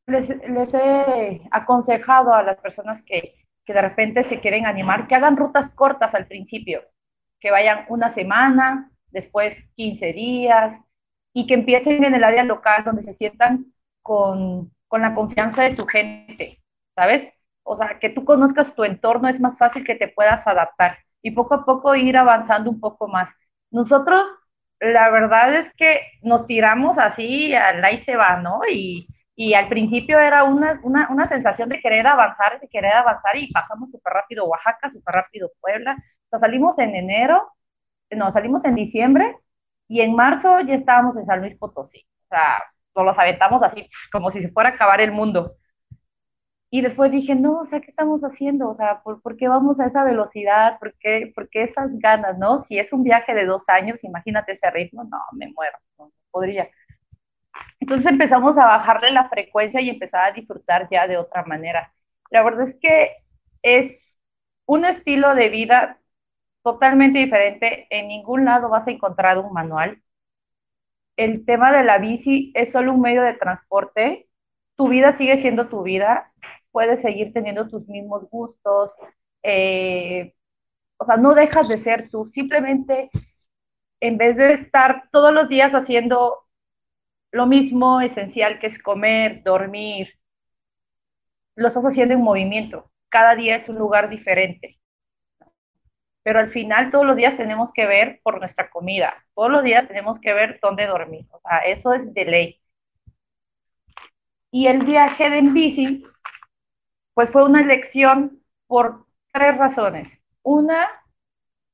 les, les, he aconsejado a las personas que, que, de repente se quieren animar que hagan rutas cortas al principio, que vayan una semana, después 15 días, y que empiecen en el área local donde se sientan con, con la confianza de su gente, ¿sabes? O sea, que tú conozcas tu entorno es más fácil que te puedas adaptar y poco a poco ir avanzando un poco más. Nosotros, la verdad es que nos tiramos así, al y se va, ¿no? Y, y al principio era una, una, una, sensación de querer avanzar, de querer avanzar y pasamos súper rápido Oaxaca, súper rápido Puebla. Sea, salimos en enero, no, salimos en diciembre y en marzo ya estábamos en San Luis Potosí. O sea, nos los aventamos así, como si se fuera a acabar el mundo. Y después dije, no, o sea, ¿qué estamos haciendo? O sea, ¿por, ¿por qué vamos a esa velocidad? ¿Por qué, ¿Por qué, esas ganas, no? Si es un viaje de dos años, imagínate ese ritmo, no, me muero, no podría. Entonces empezamos a bajarle la frecuencia y empezar a disfrutar ya de otra manera. La verdad es que es un estilo de vida totalmente diferente. En ningún lado vas a encontrar un manual. El tema de la bici es solo un medio de transporte. Tu vida sigue siendo tu vida puedes seguir teniendo tus mismos gustos, eh, o sea, no dejas de ser tú, simplemente en vez de estar todos los días haciendo lo mismo esencial que es comer, dormir, lo estás haciendo en movimiento, cada día es un lugar diferente. Pero al final todos los días tenemos que ver por nuestra comida, todos los días tenemos que ver dónde dormir, o sea, eso es de ley. Y el viaje de en bici pues fue una elección por tres razones. Una,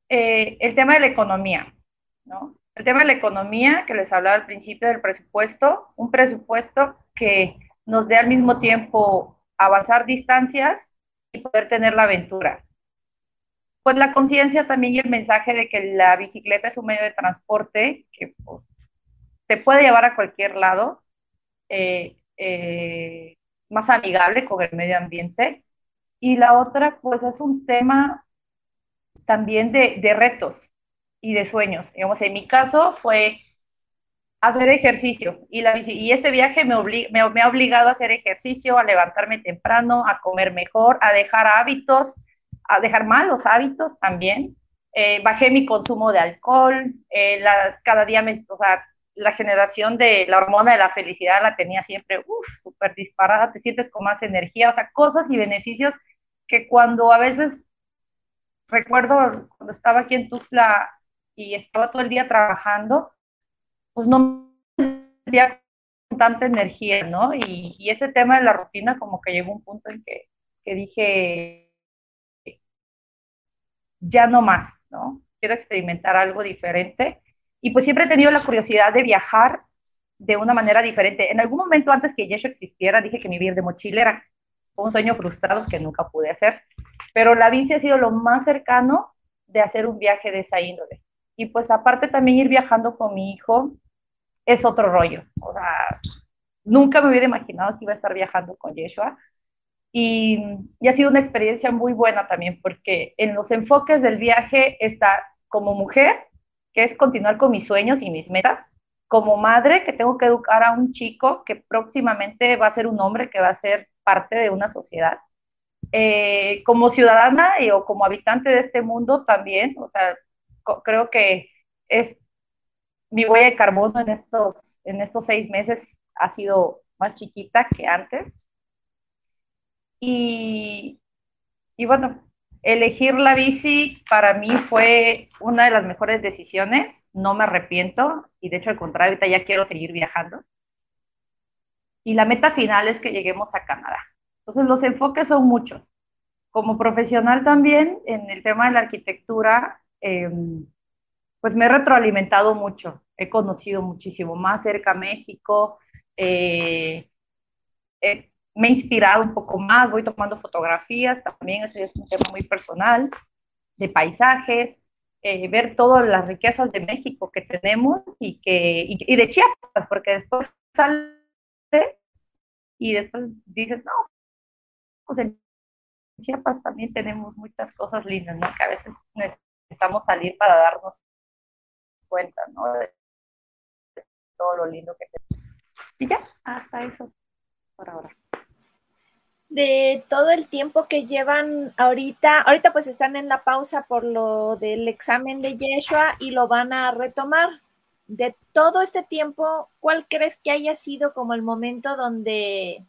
eh, el tema de la economía, ¿no? El tema de la economía, que les hablaba al principio del presupuesto, un presupuesto que nos dé al mismo tiempo avanzar distancias y poder tener la aventura. Pues la conciencia también y el mensaje de que la bicicleta es un medio de transporte que pues, te puede llevar a cualquier lado. Eh, eh, más amigable con el medio ambiente. Y la otra, pues es un tema también de, de retos y de sueños. Digamos, en mi caso fue hacer ejercicio y, la, y ese viaje me, me, me, ha obligado a hacer ejercicio, a levantarme temprano, a comer mejor, a dejar hábitos, a dejar malos hábitos también. Eh, bajé mi consumo de alcohol, eh, cada día me, la generación de la hormona de la felicidad la tenía siempre, súper disparada, te sientes con más energía, o sea, cosas y beneficios que cuando a veces, recuerdo cuando estaba aquí en Tuzla y estaba todo el día trabajando, pues no me sentía con tanta energía, ¿no? Y, y, ese tema de la rutina como que llegó un punto en que, que dije, ya no más, ¿no? Quiero experimentar algo diferente y pues siempre he tenido la curiosidad de viajar de una manera diferente. En algún momento antes que Yesho existiera, dije que mi vida de mochilera fue un sueño frustrado que nunca pude hacer. Pero la bici ha sido lo más cercano de hacer un viaje de esa índole. Y pues aparte también ir viajando con mi hijo es otro rollo. O sea, nunca me hubiera imaginado que iba a estar viajando con Yeshua. Y, y, ha sido una experiencia muy buena también, porque en los enfoques del viaje está como mujer, que es continuar con mis sueños y mis metas. Como madre, que tengo que educar a un chico que próximamente va a ser un hombre que va a ser parte de una sociedad. Eh, como ciudadana y, o como habitante de este mundo también, o sea, creo que es mi huella de carbono en estos, en estos seis meses ha sido más chiquita que antes. Y, y bueno, elegir la bici para mí fue una de las mejores decisiones, no me arrepiento y de hecho al contrario, ahorita ya quiero seguir viajando. Y la meta final es que lleguemos a Canadá. Entonces los enfoques son muchos. Como profesional también en el tema de la arquitectura, eh, pues me he retroalimentado mucho, he conocido muchísimo más cerca México, eh, me he inspirado un poco más, voy tomando fotografías, también ese es un tema muy personal, de paisajes, eh, ver todas las riquezas de México que tenemos y, que, y, de Chiapas, porque después sale y después dices, no, pues en Chiapas también tenemos muchas cosas lindas, ¿no? Que a veces necesitamos salir para darnos cuenta, ¿no? De todo lo lindo que tenemos. Y ya, hasta eso por ahora de todo el tiempo que llevan ahorita, ahorita pues están en la pausa por lo del examen de Yeshua y lo van a retomar. De todo este tiempo, ¿cuál crees que haya sido como el momento donde,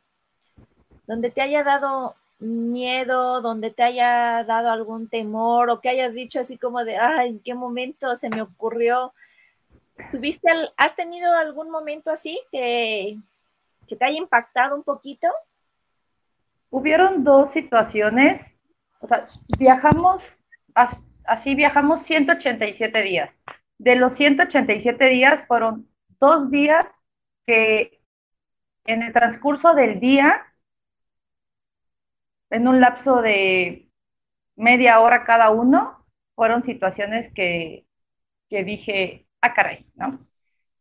donde te haya dado miedo, donde te haya dado algún temor o que hayas dicho así como de, ay, ¿en qué momento se me ocurrió? ¿Tuviste, has tenido algún momento así que, que te haya impactado un poquito? Hubieron dos situaciones, o sea, viajamos, así viajamos 187 días. De los 187 días fueron dos días que en el transcurso del día, en un lapso de media hora cada uno, fueron situaciones que, que dije, ah, caray, ¿no?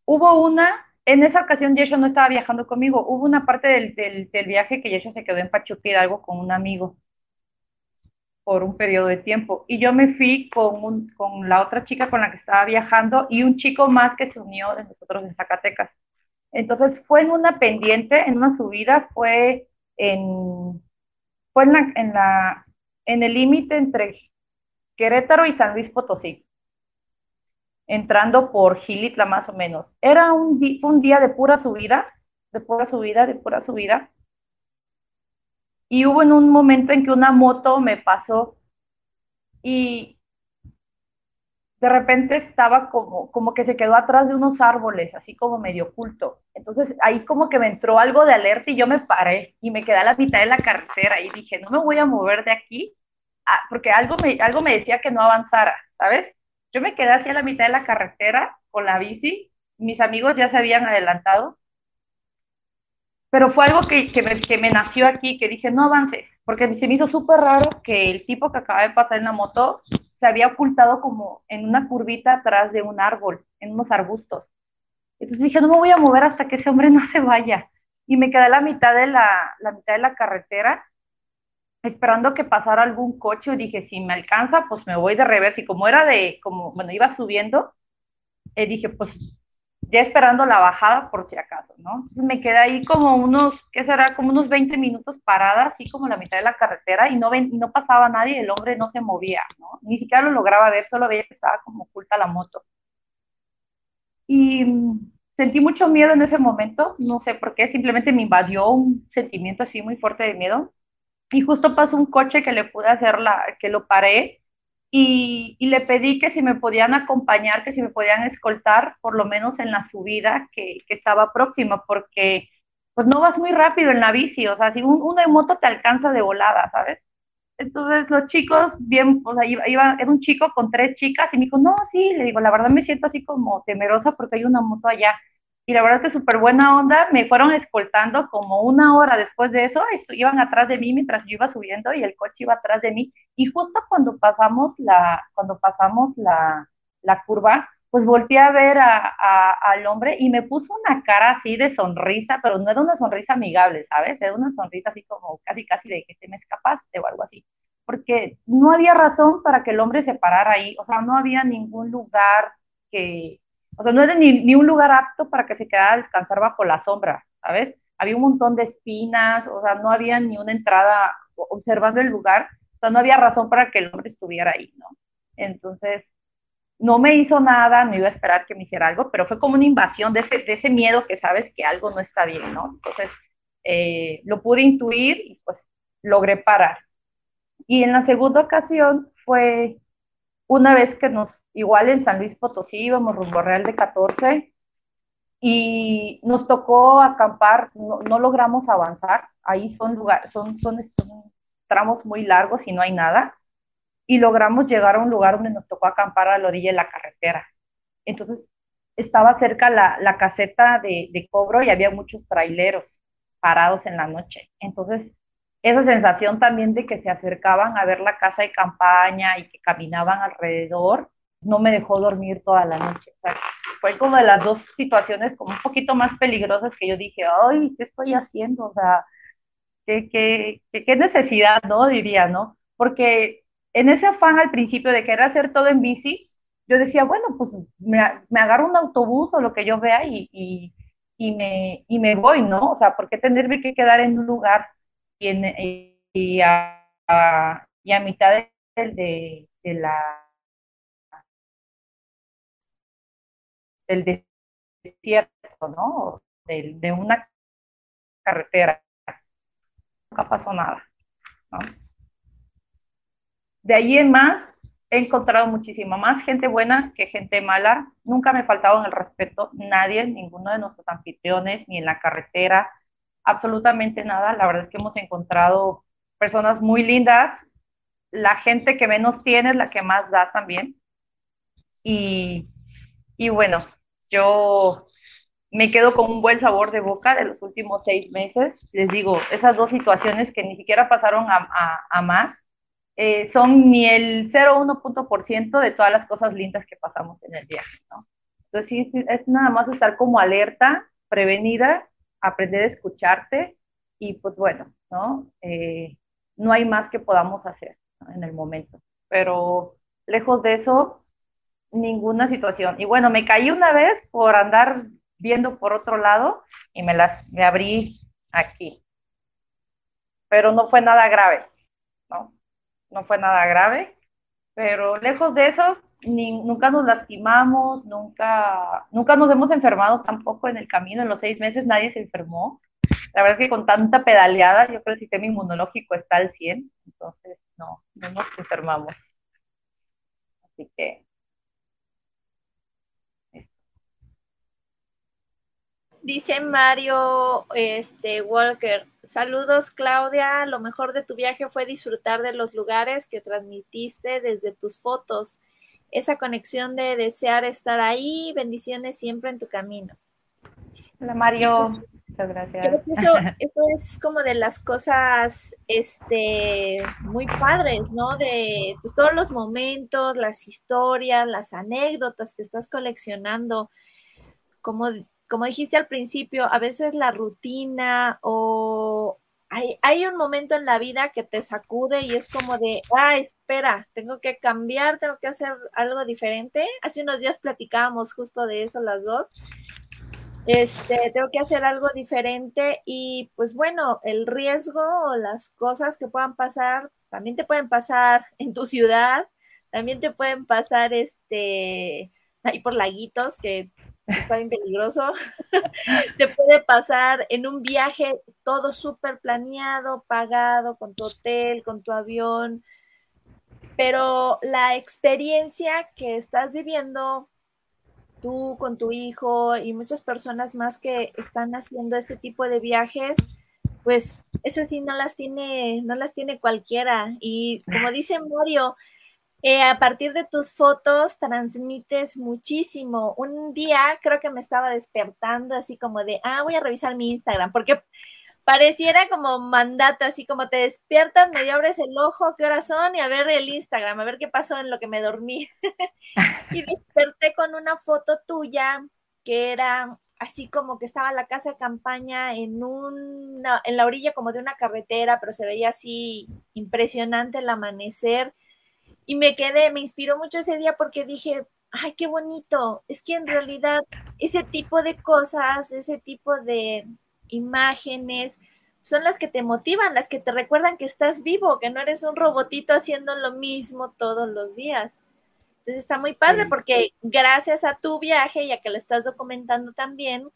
Hubo una en esa ocasión Yesho no estaba viajando conmigo. Hubo una parte del, viaje que Yesho se quedó en Pachuca Hidalgo con un amigo por un periodo de tiempo. Y yo me fui con, la otra chica con la que estaba viajando y un chico más que se unió de nosotros en Zacatecas. Entonces fue en una pendiente, en una subida, fue en el límite entre Querétaro y San Luis Potosí entrando por Gilitla más o menos. Era un, un día de pura subida, de pura subida, de pura subida. Y hubo en un momento en que una moto me pasó y de repente estaba como, como que se quedó atrás de unos árboles, así como medio oculto. Entonces ahí como que me entró algo de alerta y yo me paré y me quedé a la mitad de la carretera y dije, no me voy a mover de aquí, ah, porque algo me, algo me decía que no avanzara, ¿sabes? Yo me quedé hacia la mitad de la carretera con la bici, mis amigos ya se habían adelantado, pero fue algo que, que, me, que me nació aquí, que dije, no avance, porque se me hizo súper raro que el tipo que acaba de pasar en la moto se había ocultado como en una curvita atrás de un árbol, en unos arbustos. Entonces dije, no me voy a mover hasta que ese hombre no se vaya. Y me quedé a la mitad de la, la mitad de la carretera esperando que pasara algún coche y dije, si me alcanza, pues me voy de reversa. Y como era de, como, bueno, iba subiendo, eh, dije, pues ya esperando la bajada por si acaso, ¿no? Entonces me quedé ahí como unos, ¿qué será? Como unos 20 minutos parada, así como la mitad de la carretera y no, ven, no pasaba nadie, el hombre no se movía, ¿no? Ni siquiera lo lograba ver, solo veía que estaba como oculta la moto. Y mm, sentí mucho miedo en ese momento, no sé por qué, simplemente me invadió un sentimiento así muy fuerte de miedo y justo pasó un coche que le pude hacer la, que lo paré y, y, le pedí que si me podían acompañar, que si me podían escoltar, por lo menos en la subida que, que estaba próxima, porque pues no vas muy rápido en la bici, o sea, si un, de moto te alcanza de volada, ¿sabes? Entonces los chicos, bien, pues ahí iba, era un chico con tres chicas y me dijo, no, sí, le digo, la verdad me siento así como temerosa porque hay una moto allá y la verdad es que súper buena onda, me fueron escoltando como una hora después de eso, iban atrás de mí mientras yo iba subiendo y el coche iba atrás de mí, y justo cuando pasamos la, cuando pasamos la, la curva, pues volteé a ver a, al hombre y me puso una cara así de sonrisa, pero no era una sonrisa amigable, ¿sabes? Era una sonrisa así como casi, casi de que te me escapaste o algo así, porque no había razón para que el hombre se parara ahí, o sea, no había ningún lugar que, o sea, no era ni, ni, un lugar apto para que se quedara a descansar bajo la sombra, ¿sabes? Había un montón de espinas, o sea, no había ni una entrada observando el lugar, o sea, no había razón para que el hombre estuviera ahí, ¿no? Entonces, no me hizo nada, no iba a esperar que me hiciera algo, pero fue como una invasión de ese, de ese miedo que sabes que algo no está bien, ¿no? Entonces, eh, lo pude intuir y pues logré parar. Y en la segunda ocasión fue una vez que nos igual en San Luis Potosí, íbamos rumbo Real de 14 y nos tocó acampar, no, logramos avanzar, ahí son, lugar, son, son, tramos muy largos y no hay nada, y logramos llegar a un lugar donde nos tocó acampar a la orilla de la carretera. entonces estaba cerca la, la caseta de, de, cobro y había muchos traileros parados en la noche. Entonces, esa sensación también de que se acercaban a ver la casa de campaña y que caminaban alrededor, no me dejó dormir toda la noche. Fue como de las dos situaciones como un poquito más peligrosas que yo dije, ay, ¿qué estoy haciendo? O sea, ¿qué, qué, qué necesidad, no? Diría, ¿no? Porque en ese afán al principio de querer hacer todo en bici, yo decía, bueno, pues me, me agarro un autobús o lo que yo vea y, y, y, me, y me voy, ¿no? O sea, ¿por qué tenerme que quedar en un lugar y, a, y a, mitad de, de, de la del desierto, ¿no? De, de una carretera. Nunca pasó nada, ¿no? De ahí en más, he encontrado muchísima más gente buena que gente mala. Nunca me faltaba en el respeto nadie, ninguno de nuestros anfitriones, ni en la carretera, absolutamente nada. La verdad es que hemos encontrado personas muy lindas. La gente que menos tiene es la que más da también. Y, y bueno, yo me quedo con un buen sabor de boca de los últimos seis meses. Les digo, esas dos situaciones que ni siquiera pasaron a, a, a más, eh, son ni el 0,1% de todas las cosas lindas que pasamos en el viaje, ¿no? Entonces, sí, es nada más estar como alerta, prevenida, aprender a escucharte y pues bueno, ¿no? Eh, no hay más que podamos hacer en el momento. Pero lejos de eso, ninguna situación. Y bueno, me caí una vez por andar viendo por otro lado y me las me abrí aquí. Pero no fue nada grave, ¿no? no fue nada grave, pero lejos de eso, ni, nunca nos lastimamos, nunca, nunca nos hemos enfermado tampoco en el camino, en los seis meses nadie se enfermó. La verdad es que con tanta pedaleada, yo creo que el sistema inmunológico está al 100, entonces no, no nos enfermamos. Así que Dice Mario este, Walker, saludos Claudia, lo mejor de tu viaje fue disfrutar de los lugares que transmitiste desde tus fotos, esa conexión de desear estar ahí, bendiciones siempre en tu camino. Hola Mario, muchas gracias. Creo que eso, eso, es como de las cosas este, muy padres, ¿no? De pues, todos los momentos, las historias, las anécdotas que estás coleccionando, como como dijiste al principio, a veces la rutina o hay, hay, un momento en la vida que te sacude y es como de, ah, espera, tengo que cambiar, tengo que hacer algo diferente. Hace unos días platicábamos justo de eso las dos. Este, tengo que hacer algo diferente y pues bueno, el riesgo o las cosas que puedan pasar, también te pueden pasar en tu ciudad, también te pueden pasar este, ahí por laguitos que está bien peligroso. Te puede pasar en un viaje todo súper planeado, pagado, con tu hotel, con tu avión, pero la experiencia que estás viviendo tú con tu hijo y muchas personas más que están haciendo este tipo de viajes, pues esas sí no las tiene, no las tiene cualquiera. Y como dice Mario, eh, a partir de tus fotos transmites muchísimo. Un día creo que me estaba despertando así como de, ah, voy a revisar mi Instagram, porque pareciera como mandato, así como te despiertas, medio abres el ojo, qué horas son, y a ver el Instagram, a ver qué pasó en lo que me dormí. y desperté con una foto tuya que era así como que estaba la casa de campaña en una, en la orilla como de una carretera, pero se veía así impresionante el amanecer y me quedé, me inspiró mucho ese día porque dije, ay, qué bonito, es que en realidad ese tipo de cosas, ese tipo de imágenes, son las que te motivan, las que te recuerdan que estás vivo, que no eres un robotito haciendo lo mismo todos los días. Entonces está muy padre porque gracias a tu viaje y a que lo estás documentando también,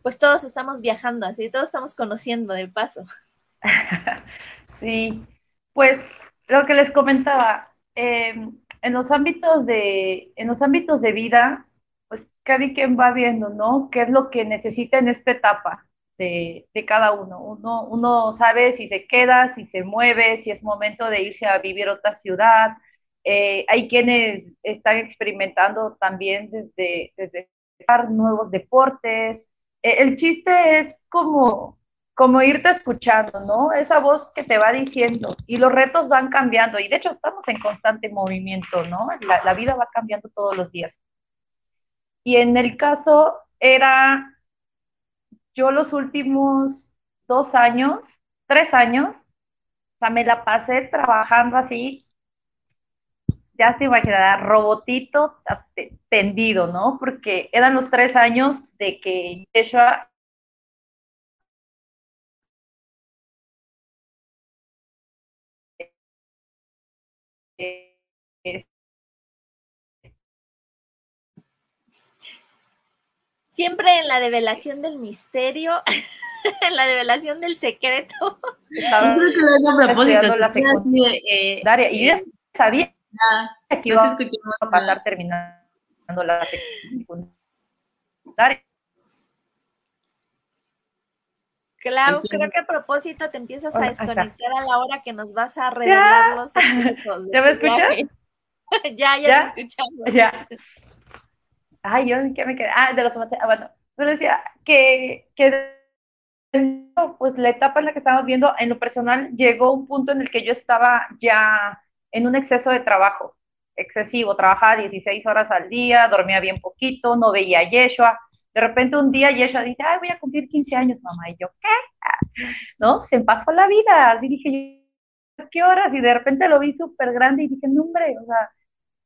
pues todos estamos viajando, así todos estamos conociendo de paso. Sí, pues lo que les comentaba, eh, en los ámbitos de, en los ámbitos de vida, pues cada quien va viendo, ¿no? ¿Qué es lo que necesita en esta etapa de, de, cada uno? uno? Uno sabe si se queda, si se mueve, si es momento de irse a vivir a otra ciudad, Eh, hay quienes están experimentando también desde, desde nuevos deportes. Eh, el chiste es como, como irte escuchando, ¿no? Esa voz que te va diciendo y los retos van cambiando y de hecho estamos en constante movimiento, ¿no? La, vida va cambiando todos los días. Y en el caso era, yo los últimos dos años, tres años, o sea, me la pasé trabajando así, ya se imaginará, robotito tendido, ¿no? Porque eran los tres años de que Yeshua Siempre en la develación del misterio, en la develación del secreto. Estaba Creo que lo es a propósito. la eh, secundaria y yo ya sabía ah, que no te iba escuchamos a pasar terminando la secundaria. Clau, creo que a propósito te empiezas a Hola, desconectar a la hora que nos vas a revelar los de ¿Ya me escuchas? ya, ya, ¿Ya? te escuchamos. Ya. Ay, yo qué me quedé. Ah, de los tomates. Ah, bueno. Yo decía que, que pues la etapa en la que estábamos viendo, en lo personal, llegó un punto en el que yo estaba ya en un exceso de trabajo, excesivo. Trabajaba 16 horas al día, dormía bien poquito, no veía a Yeshua. De repente un día Yeshua dice, ay, voy a cumplir 15 años, mamá. Y yo, ¿qué? ¿No? Se pasó la vida. Así dije, ¿qué horas? Y de repente lo vi súper grande y dije, no, hombre, o sea,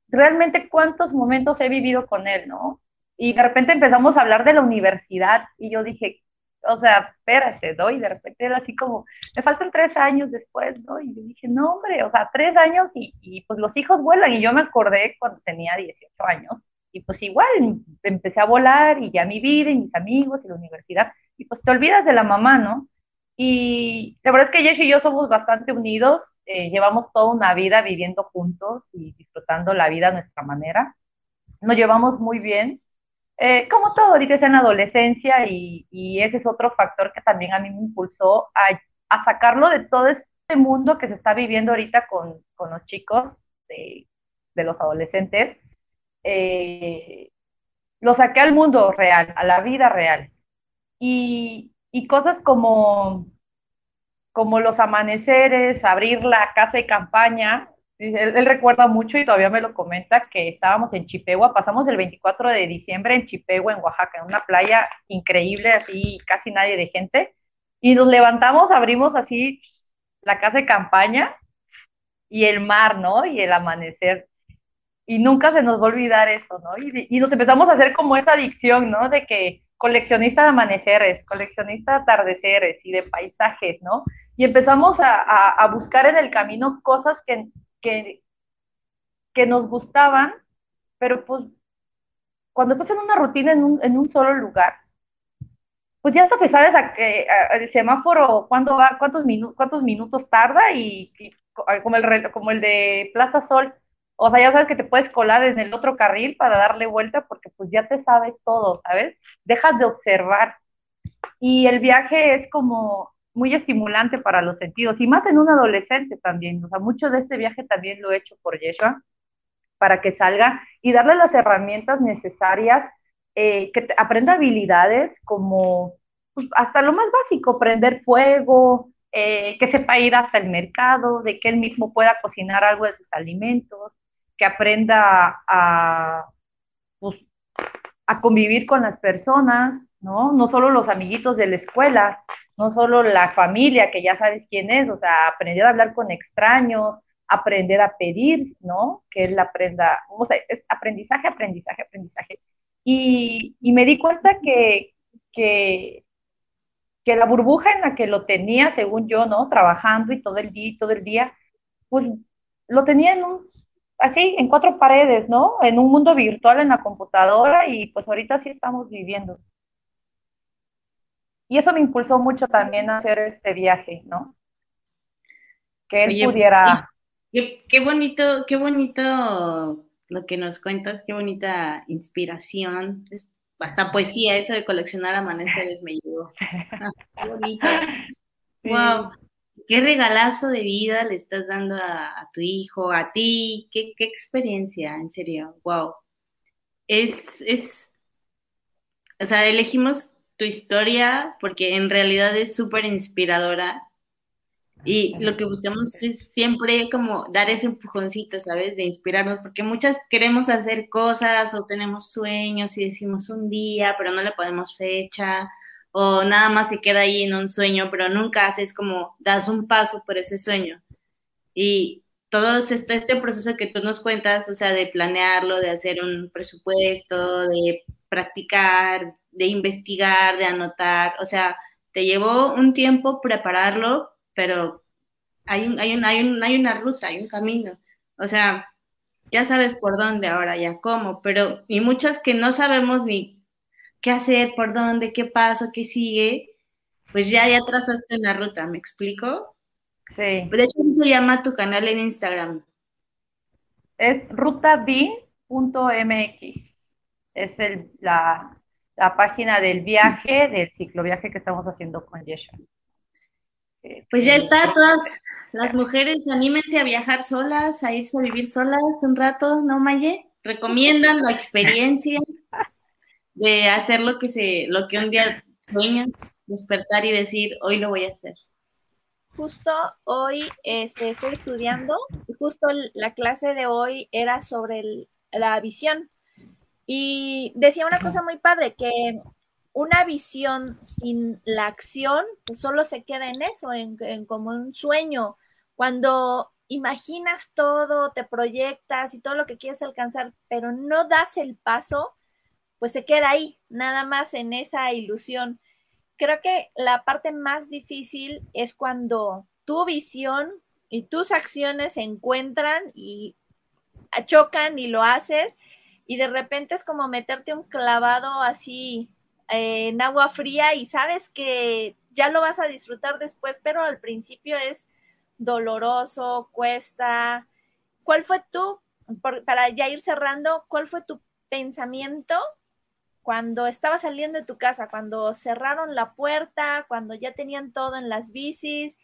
realmente cuántos momentos he vivido con él, ¿no? Y de repente empezamos a hablar de la universidad y yo dije, o sea, espérate, ¿no? Y de repente él así como, me faltan tres años después, ¿no? Y yo dije, no, hombre, o sea, tres años y, y pues los hijos vuelan. Y yo me acordé cuando tenía 18 años y pues igual empecé a volar y ya mi vida y mis amigos y la universidad y pues te olvidas de la mamá, ¿no? Y la verdad es que Yesh y yo somos bastante unidos, eh, llevamos toda una vida viviendo juntos y disfrutando la vida a nuestra manera. Nos llevamos muy bien. Eh, como todo, ahorita es en la adolescencia y, y, ese es otro factor que también a mí me impulsó a, a sacarlo de todo este mundo que se está viviendo ahorita con, con los chicos de, de los adolescentes. Eh, lo saqué al mundo real, a la vida real. Y, cosas como, como los amaneceres, abrir la casa de campaña. Él, él, recuerda mucho y todavía me lo comenta que estábamos en Chipegua, pasamos el 24 de diciembre en Chipegua, en Oaxaca, en una playa increíble, así casi nadie de gente, y nos levantamos, abrimos así la casa de campaña y el mar, ¿no? Y el amanecer. Y nunca se nos va a olvidar eso, ¿no? Y, y nos empezamos a hacer como esa adicción, ¿no? De que coleccionista de amaneceres, coleccionista de atardeceres y de paisajes, ¿no? Y empezamos a, a, a buscar en el camino cosas que, que, que, nos gustaban, pero pues cuando estás en una rutina en un, en un solo lugar, pues ya hasta te sabes a, a, el semáforo cuándo va, cuántos, minu cuántos minutos tarda y, y como, el, como el de Plaza Sol, o sea, ya sabes que te puedes colar en el otro carril para darle vuelta porque pues ya te sabes todo, ¿sabes? Dejas de observar. Y el viaje es como muy estimulante para los sentidos, y más en un adolescente también. O sea, mucho de este viaje también lo he hecho por Yeshua, para que salga y darle las herramientas necesarias, eh, que aprenda habilidades como pues, hasta lo más básico, prender fuego, eh, que sepa ir hasta el mercado, de que él mismo pueda cocinar algo de sus alimentos, que aprenda a, pues, a convivir con las personas, ¿no? No solo los amiguitos de la escuela, no solo la familia, que ya sabes quién es, o sea, aprender a hablar con extraños, aprender a pedir, ¿no? Que él aprenda, o sea, es aprendizaje, aprendizaje, aprendizaje. Y, y me di cuenta que, que, que la burbuja en la que lo tenía, según yo, ¿no? Trabajando y todo el día todo el día, pues lo tenía en un, así, en cuatro paredes, ¿no? En un mundo virtual en la computadora y pues ahorita sí estamos viviendo. Y eso me impulsó mucho también a hacer este viaje, ¿no? Que él Oye, pudiera... Qué, qué bonito, qué bonito lo que nos cuentas, qué bonita inspiración. Es hasta poesía, eso de coleccionar amaneceres me llegó. Ah, qué bonito. Sí. Wow. Qué regalazo de vida le estás dando a, tu hijo, a ti, qué, qué, experiencia, en serio, wow. Es, es, o sea, elegimos tu historia porque en realidad es súper inspiradora y lo que buscamos es siempre como dar ese empujoncito, ¿sabes? De inspirarnos, porque muchas queremos hacer cosas o tenemos sueños y decimos un día, pero no le ponemos fecha, o nada más se queda ahí en un sueño, pero nunca haces como, das un paso por ese sueño. Y todo este, este proceso que tú nos cuentas, o sea, de planearlo, de hacer un presupuesto, de practicar, de investigar, de anotar, o sea, te llevó un tiempo prepararlo, pero hay, un, hay, un, hay, un, hay una ruta, hay un camino. O sea, ya sabes por dónde ahora, ya cómo, pero y muchas que no sabemos ni qué hacer, por dónde, qué paso, qué sigue, pues ya, ya trazaste una ruta, ¿me explico? Sí. De hecho, eso se llama tu canal en Instagram. Es rutabi.mx. Es el, la, la página del viaje, del cicloviaje que estamos haciendo con Yesha. Pues ya está, todas las mujeres, anímense a viajar solas, a irse a vivir solas un rato, ¿no, Maye? Recomiendan la experiencia de hacer lo que se, lo que un día sueñan, despertar y decir, hoy lo voy a hacer. Justo hoy este, estoy estudiando y justo la clase de hoy era sobre la visión. Y decía una cosa muy padre, que una visión sin la acción, solo se queda en eso, en, como un sueño. Cuando imaginas todo, te proyectas y todo lo que quieres alcanzar, pero no das el paso, pues se queda ahí, nada más en esa ilusión. Creo que la parte más difícil es cuando tu visión y tus acciones se encuentran y chocan y lo haces y de repente es como meterte un clavado así en agua fría y sabes que ya lo vas a disfrutar después, pero al principio es doloroso, cuesta. ¿Cuál fue tu, para ya ir cerrando, cuál fue tu pensamiento cuando estabas saliendo de tu casa, cuando cerraron la puerta, cuando ya tenían todo en las bicis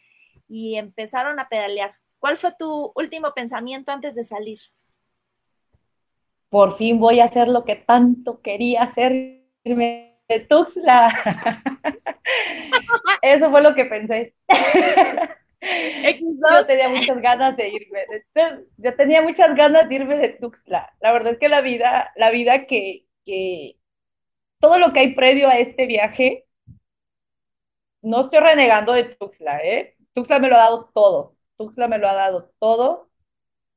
y empezaron a pedalear? ¿Cuál fue tu último pensamiento antes de salir? Por fin voy a hacer lo que tanto quería hacer de Tuxtla. Eso fue lo que pensé. Yo tenía muchas ganas de irme. Yo tenía muchas ganas de irme de Tuxtla. La verdad es que la vida, la vida que, que todo lo que hay previo a este viaje, no estoy renegando de Tuxtla, ¿eh? Tuxtla me lo ha dado todo. Tuxtla me lo ha dado todo.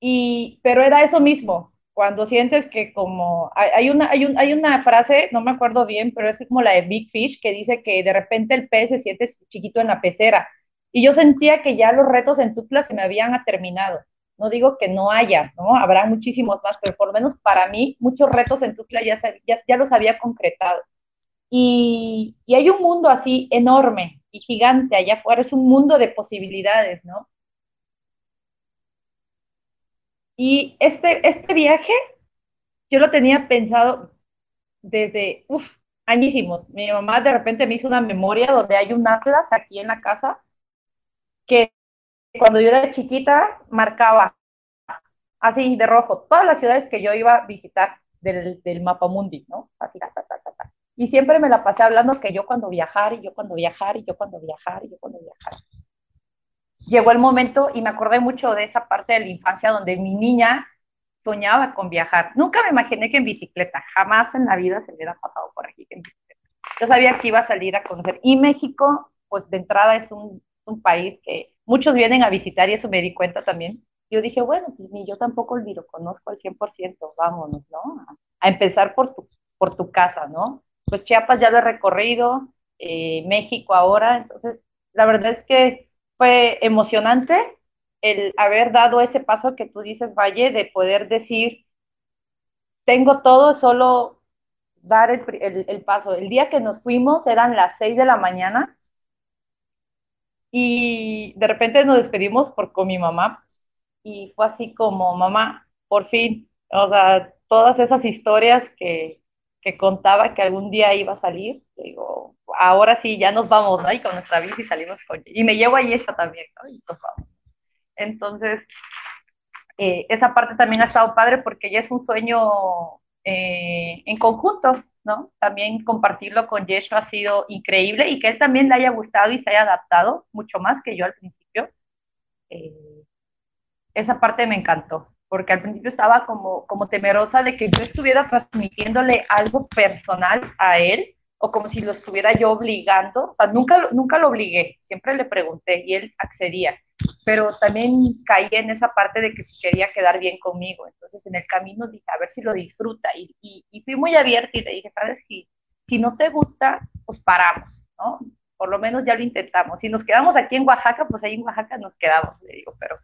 Y, pero era eso mismo, cuando sientes que como hay, una, hay, hay una frase, no me acuerdo bien, pero es como la de Big Fish, que dice que de repente el pez se siente chiquito en la pecera. Y yo sentía que ya los retos en Tutla se me habían terminado. No digo que no haya, ¿no? Habrá muchísimos más, pero por lo menos para mí, muchos retos en Tutla ya, ya, ya los había concretado. Y, y hay un mundo así enorme y gigante allá afuera, es un mundo de posibilidades, ¿no? Y este, este viaje yo lo tenía pensado desde, uff, añísimos. Mi mamá de repente me hizo una memoria donde hay un atlas aquí en la casa que cuando yo era chiquita marcaba así de rojo todas las ciudades que yo iba a visitar del, del mapa mundi, ¿no? Así, ta, ta, ta, Y siempre me la pasé hablando que yo cuando viajar, y yo cuando viajar, y yo cuando viajar, y yo cuando viajar llegó el momento y me acordé mucho de esa parte de la infancia donde mi niña soñaba con viajar. Nunca me imaginé que en bicicleta, jamás en la vida se hubiera pasado por aquí en bicicleta. Yo sabía que iba a salir a conocer. Y México, pues de entrada es un, un país que muchos vienen a visitar y eso me di cuenta también. Yo dije, bueno, pues ni yo tampoco lo conozco al 100%, vámonos, ¿no? A, empezar por tu, casa, ¿no? Pues Chiapas ya lo he recorrido, eh, México ahora, entonces la verdad es que fue emocionante el haber dado ese paso que tú dices, Valle, de poder decir, tengo todo, solo dar el, paso. El día que nos fuimos eran las seis de la mañana y de repente nos despedimos por, con mi mamá y fue así como, mamá, por fin, o sea, todas esas historias que, que contaba que algún día iba a salir, digo, ahora sí, ya nos vamos, ¿no? Y con nuestra bici salimos con... Y me llevo ahí esta también, ¿no? Entonces, eh, esa parte también ha estado padre porque ya es un sueño eh, en conjunto, También compartirlo con Yeshua ha sido increíble y que él también le haya gustado y se haya adaptado mucho más que yo al principio. Eh, esa parte me encantó, porque al principio estaba como, como temerosa de que yo estuviera transmitiéndole algo personal a él o como si lo estuviera yo obligando. O sea, nunca, nunca lo obligué, siempre le pregunté y él accedía pero también caí en esa parte de que quería quedar bien conmigo. Entonces en el camino dije, a ver si lo disfruta. Y, y, fui muy abierta y le dije, sabes que si no te gusta, pues paramos, ¿no? Por lo menos ya lo intentamos. Si nos quedamos aquí en Oaxaca, pues ahí en Oaxaca nos quedamos, le digo, pero,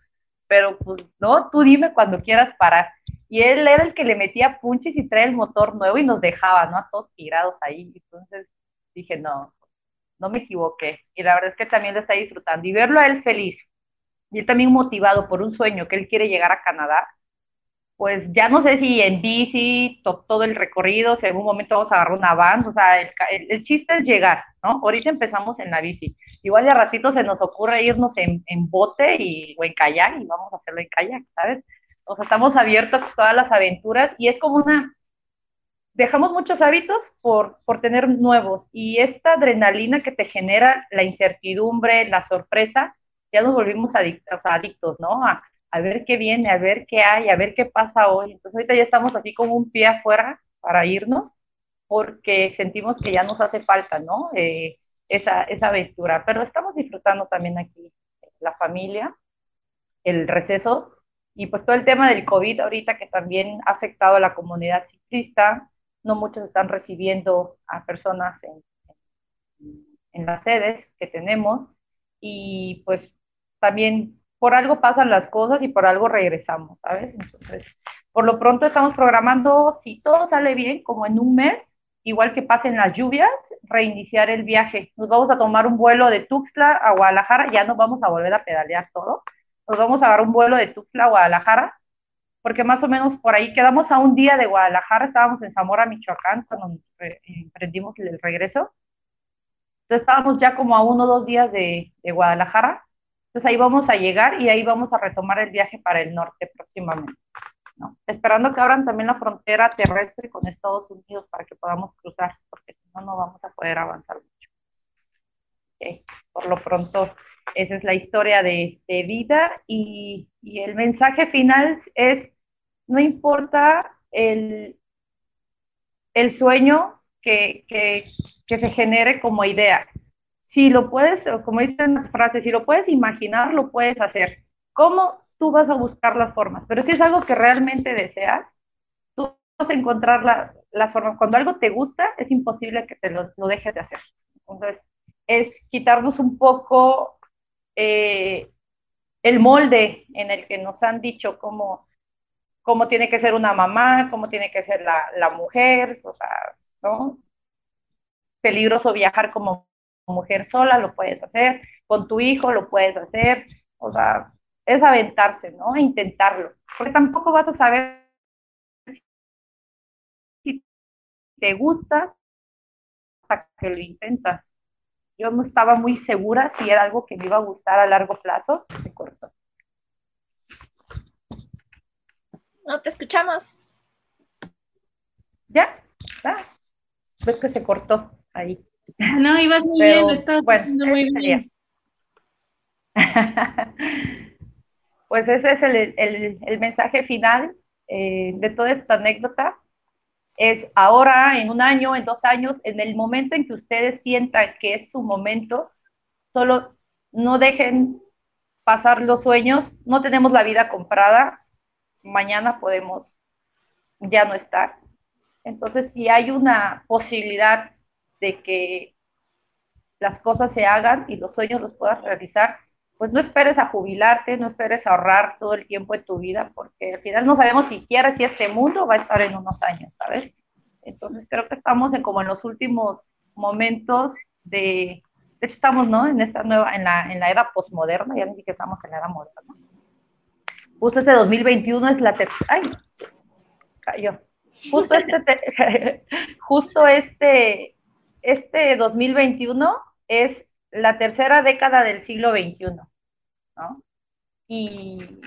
pero pues no, tú dime cuando quieras parar. Y él era el que le metía punches y trae el motor nuevo y nos dejaba, ¿no? A todos tirados ahí. Entonces dije, no, no me equivoqué. Y la verdad es que también lo está disfrutando. Y verlo a él feliz, y él también motivado por un sueño que él quiere llegar a Canadá, pues ya no sé si en bici, todo el recorrido, si en algún momento vamos a agarrar una van, o sea, el, chiste es llegar, ¿no? Ahorita empezamos en la bici. Igual de ratito se nos ocurre irnos en, bote y, o en kayak y vamos a hacerlo en kayak, ¿sabes? O sea, estamos abiertos a todas las aventuras y es como una... Dejamos muchos hábitos por, por tener nuevos y esta adrenalina que te genera la incertidumbre, la sorpresa, ya nos volvimos adictos, adictos ¿no? A, a, ver qué viene, a ver qué hay, a ver qué pasa hoy. Entonces ahorita ya estamos así como un pie afuera para irnos porque sentimos que ya nos hace falta, ¿no? Eh, esa, esa aventura. Pero estamos disfrutando también aquí la familia, el receso y pues todo el tema del COVID ahorita que también ha afectado a la comunidad ciclista. No muchos están recibiendo a personas en, en las sedes que tenemos y pues también por algo pasan las cosas y por algo regresamos, ¿sabes? Entonces, por lo pronto estamos programando, si todo sale bien, como en un mes, igual que pasen las lluvias, reiniciar el viaje. Nos vamos a tomar un vuelo de Tuxtla a Guadalajara, ya no vamos a volver a pedalear todo. Nos vamos a dar un vuelo de Tuxtla a Guadalajara, porque más o menos por ahí quedamos a un día de Guadalajara, estábamos en Zamora, Michoacán, cuando emprendimos el regreso. Entonces estábamos ya como a uno o dos días de, de Guadalajara entonces ahí vamos a llegar y ahí vamos a retomar el viaje para el norte próximamente. ¿no? Esperando que abran también la frontera terrestre con Estados Unidos para que podamos cruzar, porque si no, no vamos a poder avanzar mucho. Por lo pronto, esa es la historia de, de vida y, y, el mensaje final es, no importa el, el sueño que, que, que se genere como idea, si lo puedes, como dice la frase, si lo puedes imaginar, lo puedes hacer. ¿Cómo? Tú vas a buscar las formas, pero si es algo que realmente deseas, tú vas a encontrar la, la forma. Cuando algo te gusta, es imposible que te lo, dejes de hacer. Entonces, es quitarnos un poco eh, el molde en el que nos han dicho cómo, cómo tiene que ser una mamá, cómo tiene que ser la, la mujer, o sea, ¿no? Peligroso viajar como mujer sola lo puedes hacer, con tu hijo lo puedes hacer, o sea, es aventarse, ¿no? E intentarlo, porque tampoco vas a saber si te gustas hasta que lo intentas. Yo no estaba muy segura si era algo que me iba a gustar a largo plazo, se cortó. No te escuchamos. ¿Ya? ¿Ya? Ves que se cortó ahí. No, ibas muy bien, lo estás haciendo muy bien. pues ese es el, mensaje final eh, de toda esta anécdota. Es ahora, en un año, en dos años, en el momento en que ustedes sientan que es su momento, solo no dejen pasar los sueños, no tenemos la vida comprada, mañana podemos ya no estar. Entonces, si hay una posibilidad de que las cosas se hagan y los sueños los puedas realizar, pues no esperes a jubilarte, no esperes a ahorrar todo el tiempo de tu vida, porque al final no sabemos siquiera si este mundo va a estar en unos años, ¿sabes? Entonces creo que estamos en como en los últimos momentos de, de hecho estamos, ¿no? En esta nueva, en la, en la era posmoderna, ya ni que estamos en la era moderna. Justo este 2021 es la tercera, ay, cayó. Justo este, justo este este 2021 es la tercera década del siglo XXI, ¿no? Y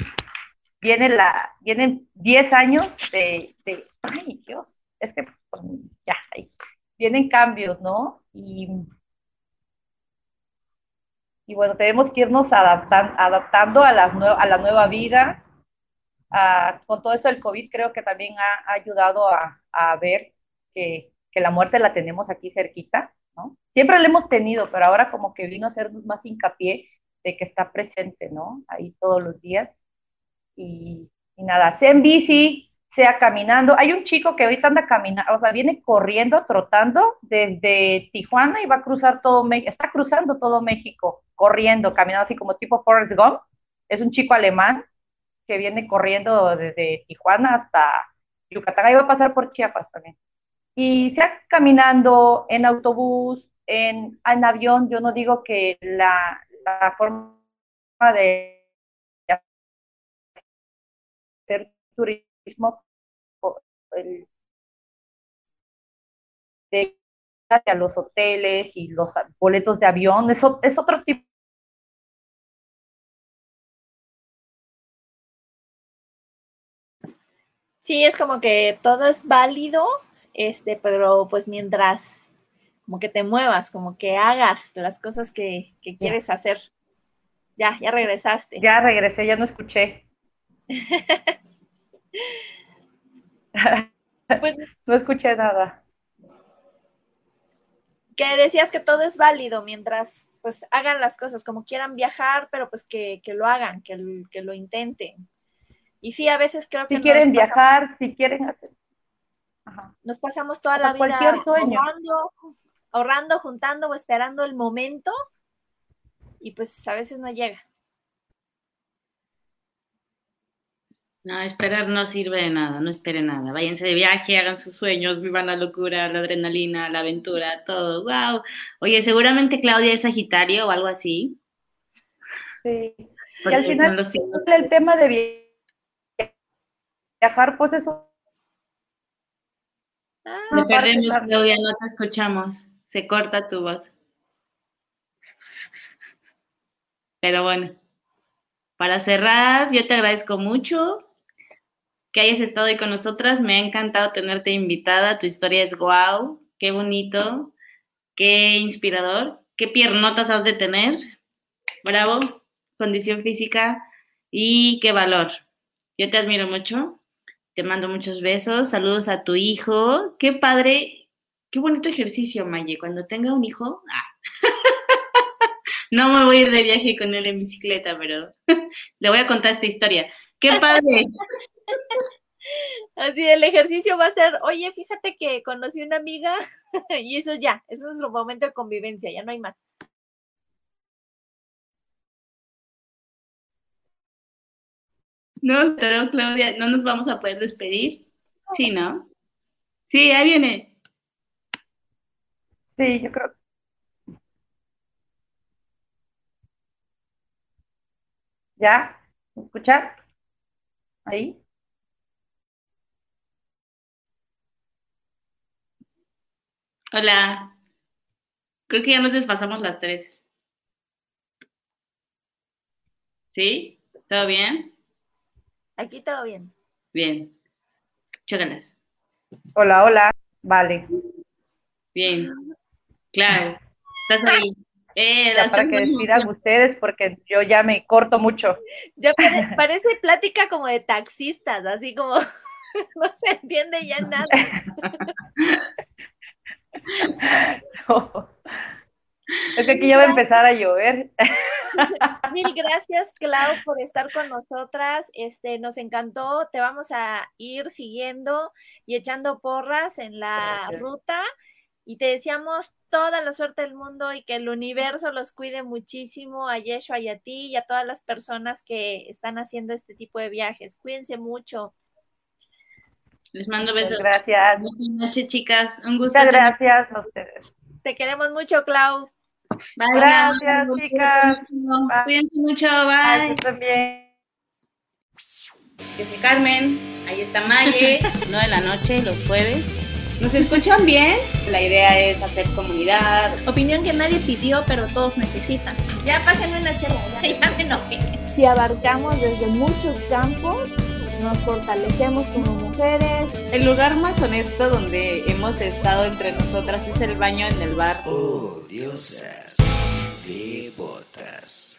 viene la, vienen 10 años de, de, ay Dios, es que pues, ya, ahí, vienen cambios, ¿no? Y, y bueno, tenemos que irnos adaptan, adaptando a, las a la nueva vida. Ah, con todo eso del COVID creo que también ha, ha ayudado a, a ver que, que, la muerte la tenemos aquí cerquita, ¿no? Siempre la hemos tenido, pero ahora como que vino a hacernos más hincapié de que está presente, ¿no? Ahí todos los días. Y, y nada, sea en bici, sea caminando. Hay un chico que ahorita anda caminando, o sea, viene corriendo, trotando desde Tijuana y va a cruzar todo México, está cruzando todo México, corriendo, caminando así como tipo Forrest Gump. Es un chico alemán que viene corriendo desde Tijuana hasta Yucatán, ahí va a pasar por Chiapas también. Y sea caminando, en autobús, en, en avión, yo no digo que la, la forma de hacer turismo el, de a los hoteles y los boletos de avión, eso es otro tipo Sí, es como que todo es válido, este, pero pues mientras como que te muevas, como que hagas las cosas que, que quieres hacer. Ya, ya regresaste. Ya regresé, ya no escuché. pues, no escuché nada. Que decías que todo es válido mientras pues hagan las cosas como quieran viajar, pero pues que, que lo hagan, que, que, lo intenten. Y sí, a veces creo que... Si quieren viajar, si quieren hacer... Ajá. Nos pasamos toda la vida ahorrando, ahorrando, juntando o esperando el momento y pues a veces no llega. No, esperar no sirve de nada, no espere nada. Váyanse de viaje, hagan sus sueños, vivan la locura, la adrenalina, la aventura, todo. ¡Wow! Oye, seguramente Claudia es Sagitario o algo así. Sí. y al final los... el tema de viajar, pues eso. Ah, te perdemos, Claudia, no te escuchamos. Se corta tu voz. Pero bueno, para cerrar, yo te agradezco mucho que hayas estado hoy con nosotras. Me ha encantado tenerte invitada. Tu historia es guau, qué bonito, qué inspirador, qué piernotas has de tener. Bravo, condición física y qué valor. Yo te admiro mucho. Te mando muchos besos. Saludos a tu hijo. Qué padre, qué bonito ejercicio, Maye. Cuando tenga un hijo, ah. no me voy a ir de viaje con él en bicicleta, pero le voy a contar esta historia. Qué padre. Así el ejercicio va a ser, oye, fíjate que conocí una amiga y eso ya, eso es nuestro momento de convivencia, ya no hay más. No, pero Claudia, no nos vamos a poder despedir. Sí, ¿no? Sí, ahí viene. Sí, yo creo. ¿Ya? ¿Me escuchar? Ahí. Hola. Creo que ya nos despasamos las tres. ¿Sí? ¿Todo bien? Aquí todo bien. Bien. Chócalas. Hola, hola. Vale. Bien. Claro. Estás ahí. Eh, ya para que despidan ustedes, porque yo ya me corto mucho. Ya pare, parece plática como de taxistas, así como no se entiende ya nada. Es que aquí ya va a empezar a llover. Mil gracias, Clau, por estar con nosotras. Este, nos encantó. Te vamos a ir siguiendo y echando porras en la gracias. ruta. Y te deseamos toda la suerte del mundo y que el universo los cuide muchísimo a Yeshua y a ti y a todas las personas que están haciendo este tipo de viajes. Cuídense mucho. Les mando besos. Gracias. Buenas noches, chicas. Un gusto. Muchas gracias a ustedes. Te queremos mucho, Clau. Bye, gracias, bye. chicas. Bye. Cuídense mucho. Bye. Bye también. Yo soy Carmen. Ahí está Maye. 9 de la noche, los jueves. ¿Nos escuchan bien? La idea es hacer comunidad. Opinión que nadie pidió, pero todos necesitan. Ya pásenme una chela, ya, ya me enojé. Si abarcamos desde muchos campos, nos fortalecemos como mujeres. El lugar más honesto donde hemos estado entre nosotras es el baño en el bar. Oh, diosas devotas.